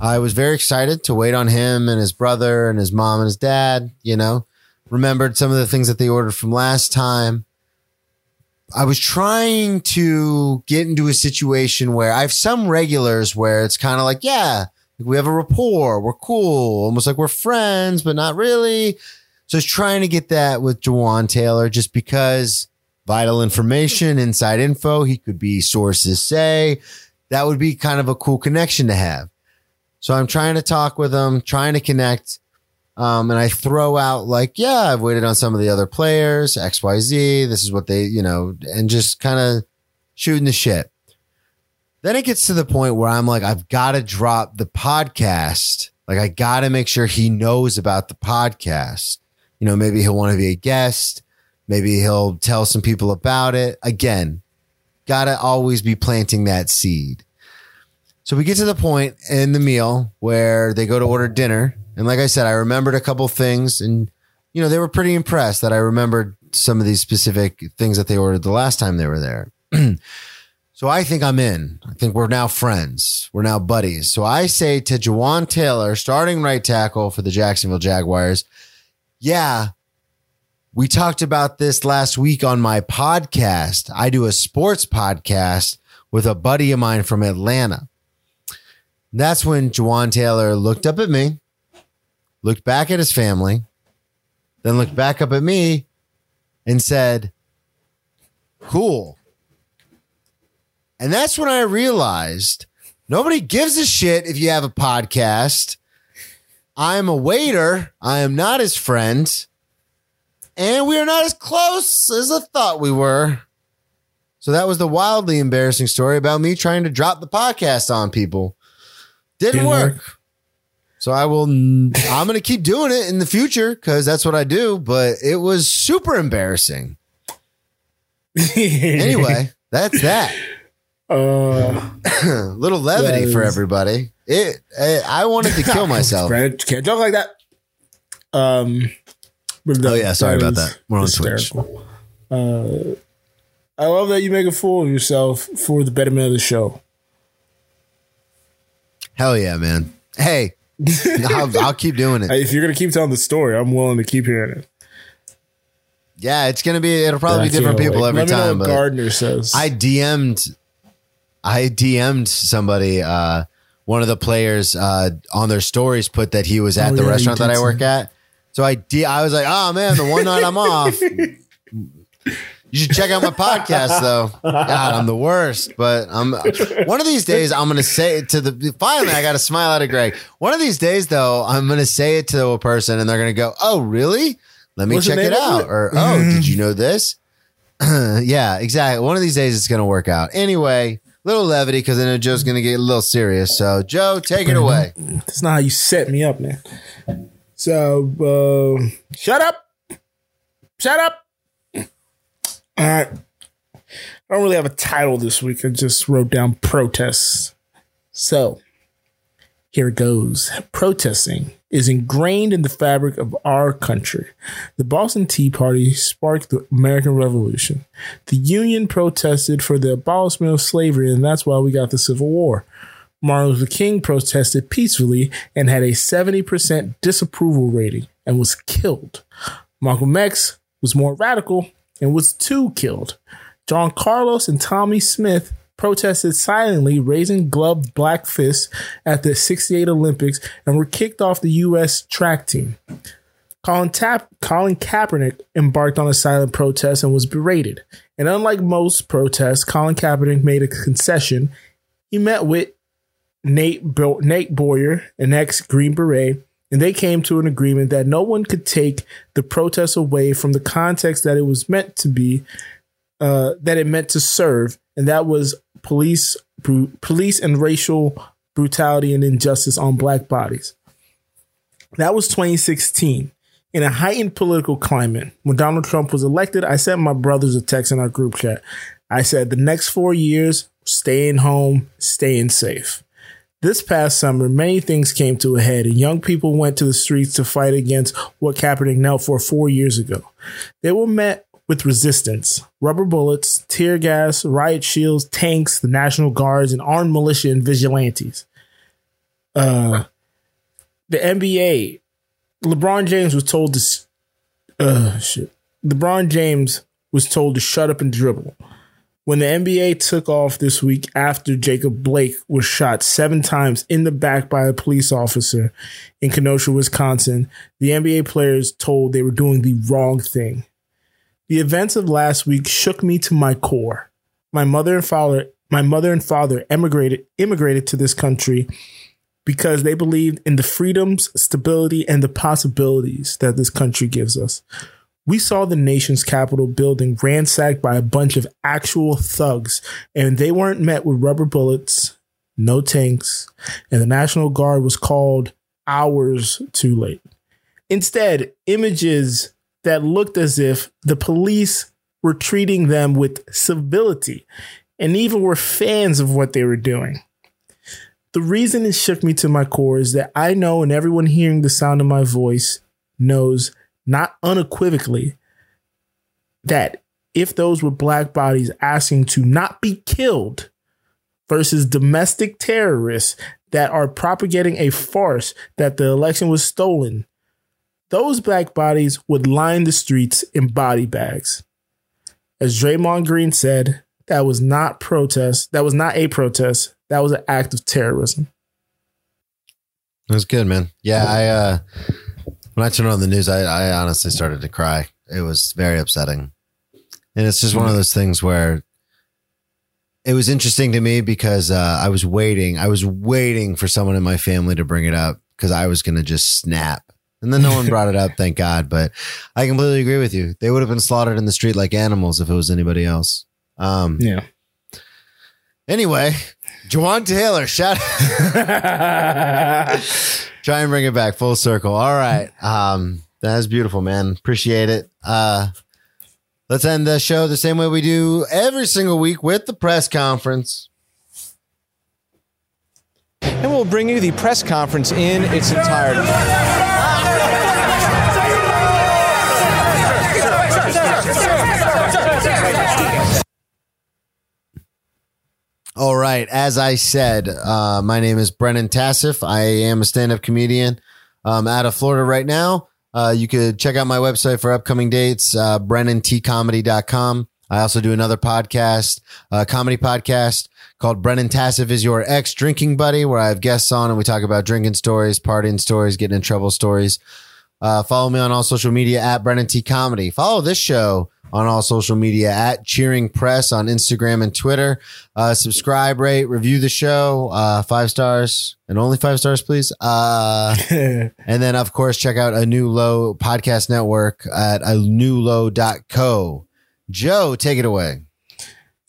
I was very excited to wait on him and his brother and his mom and his dad. You know, remembered some of the things that they ordered from last time. I was trying to get into a situation where I have some regulars where it's kind of like, yeah, we have a rapport, we're cool, almost like we're friends, but not really. So I was trying to get that with Jawaan Taylor just because vital information, inside info, he could be sources say that would be kind of a cool connection to have. So I'm trying to talk with him, trying to connect. Um, and I throw out like, yeah, I've waited on some of the other players, XYZ. This is what they, you know, and just kind of shooting the shit. Then it gets to the point where I'm like, I've got to drop the podcast. Like, I got to make sure he knows about the podcast. You know, maybe he'll want to be a guest. Maybe he'll tell some people about it. Again, got to always be planting that seed. So we get to the point in the meal where they go to order dinner. And like I said, I remembered a couple things and, you know, they were pretty impressed that I remembered some of these specific things that they ordered the last time they were there. <clears throat> so I think I'm in. I think we're now friends. We're now buddies. So I say to Jawaan Taylor, starting right tackle for the Jacksonville Jaguars, yeah, we talked about this last week on my podcast. I do a sports podcast with a buddy of mine from Atlanta. That's when Jawaan Taylor looked up at me, looked back at his family, then looked back up at me and said, Cool. And that's when I realized nobody gives a shit if you have a podcast. I'm a waiter. I am not his friend. And we are not as close as I thought we were. So that was the wildly embarrassing story about me trying to drop the podcast on people. Didn't, Didn't work. work. So I will, <laughs> I'm going to keep doing it in the future because that's what I do. But it was super embarrassing. <laughs> Anyway, that's that. uh, <clears throat> Little levity for everybody. It, I I wanted to <laughs> kill myself. Brad, can't joke like that. Um, but Oh, yeah, sorry about that. We're on Twitch. Uh, I love that you make a fool of yourself for the betterment of the show. Hell yeah, man. Hey, I'll, I'll keep doing it. If you're gonna keep telling the story, I'm willing to keep hearing it. Yeah, it's gonna be. It'll probably I be different can't people wait. every Let me know time. what But Gardner says. I DM'd, I DM'd somebody. Uh, one of the players uh, on their stories put that he was at Oh, the yeah, you restaurant that did I work at. So I D- I was like, oh man, the one night I'm off. <laughs> You should check out my podcast though. God, I'm the worst, but I'm one of these days I'm gonna say it to the finally I gotta smile at it, Greg. One of these days though, I'm gonna say it to a person and they're gonna go, Oh, really? Let me What's check it out. it? Or oh, did you know this? <clears throat> yeah, exactly. One of these days it's gonna work out. Anyway, little levity because I know Joe's gonna get a little serious. So Joe, take it away. That's not how you set me up, man. So, um, shut up. Shut up. I don't really have a title this week. I just wrote down protests. So, here it goes. Protesting is ingrained in the fabric of our country. The Boston Tea Party sparked the American Revolution. The Union protested for the abolishment of slavery, and that's why we got the Civil War. Martin Luther King protested peacefully and had a 70% disapproval rating and was killed. Malcolm X was more radical and was two killed. John Carlos and Tommie Smith protested silently, raising gloved black fists at the 68 Olympics and were kicked off the U.S. track team. Colin, Tap- Colin Kaepernick embarked on a silent protest and was berated. And unlike most protests, Colin Kaepernick made a concession. He met with Nate Bo- Nate Boyer, an ex Green Beret, and they came to an agreement that no one could take the protest away from the context that it was meant to be, uh, that it meant to serve, and that was police, bru- police and racial brutality and injustice on black bodies. That was 2016. In a heightened political climate, when Donald Trump was elected, I sent my brothers a text in our group chat. I said, the next four years, staying home, staying safe. This past summer, many things came to a head, and young people went to the streets to fight against what Kaepernick knelt for four years ago. They were met with resistance rubber bullets, tear gas, riot shields, tanks, the National Guards, and armed militia and vigilantes. Uh, the NBA, LeBron James was told to, uh, shit. LeBron James was told to shut up and dribble. When the NBA took off this week after Jacob Blake was shot seven times in the back by a police officer in Kenosha, Wisconsin, the NBA players told they were doing the wrong thing. The events of last week shook me to my core. My mother and father, my mother and father emigrated immigrated to this country because they believed in the freedoms, stability, and the possibilities that this country gives us. We saw the nation's capital building ransacked by a bunch of actual thugs, and they weren't met with rubber bullets, no tanks, and the National Guard was called hours too late. Instead, images that looked as if the police were treating them with civility and even were fans of what they were doing. The reason it shook me to my core is that I know, and everyone hearing the sound of my voice knows not unequivocally that if those were black bodies asking to not be killed versus domestic terrorists that are propagating a farce that the election was stolen, those black bodies would line the streets in body bags. As Draymond Green said, that was not protest. That was not a protest. That was an act of terrorism. It was good, man. Yeah, I uh when I turned on the news, I, I honestly started to cry. It was very upsetting. And it's just one of those things where it was interesting to me because uh, I was waiting. I was waiting for someone in my family to bring it up because I was going to just snap. And then no one brought it up, <laughs> thank God. But I completely agree with you. They would have been slaughtered in the street like animals if it was anybody else. Um, Yeah. Anyway, Jawaan Taylor, shout <laughs> <laughs> Try and bring it back full circle. All right. Um, that was beautiful, man. Appreciate it. Uh, let's end the show the same way we do every single week with the press conference. and we'll bring you the press conference in its entirety. All right. As I said, uh, my name is Brennan Tassif. I am a stand up comedian um, out of Florida right now. Uh, you could check out my website for upcoming dates, uh, brennantcomedy.com. I also do another podcast, uh, comedy podcast called Brennan Tassif is Your Ex Drinking Buddy, where I have guests on and we talk about drinking stories, partying stories, getting in trouble stories. Uh, follow me on all social media at Brennan T Comedy. Follow this show on all social media at Cheering Press on Instagram and Twitter. Uh, subscribe, rate, review the show. Uh, five stars and only five stars, please. Uh, <laughs> and then, of course, check out a new low podcast network at a newlow.co. Joe, take it away.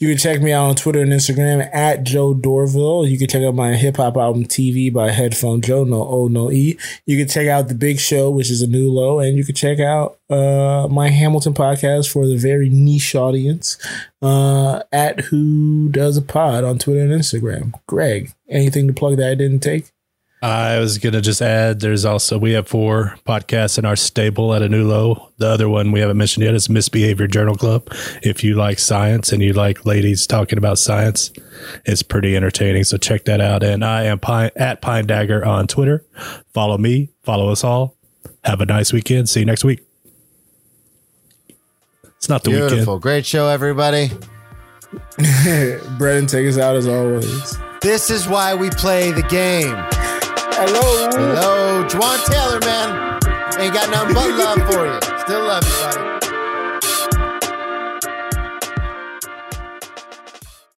You can check me out on Twitter and Instagram at Joe Dorville. You can check out my hip hop album TV by Headphone Joe, no O, no E. You can check out The Big Show, which is a new low, and you can check out uh, my Hamilton podcast for the very niche audience uh, at Who Does a Pod on Twitter and Instagram. Greg, anything to plug that I didn't take? I was gonna just add. There's also we have four podcasts in our stable at a new low. The other one we haven't mentioned yet is Misbehavior Journal Club. If you like science and you like ladies talking about science, it's pretty entertaining. So check that out. And I am Pine, at Pine Dagger on Twitter. Follow me. Follow us all. Have a nice weekend. See you next week. It's not the Beautiful. weekend. Beautiful. Great show, everybody. <laughs> Brendan, take us out as always. This is why we play the game. Hello. Hello, Jawaan Taylor, man. Ain't got nothing but love for you. Still love you, buddy.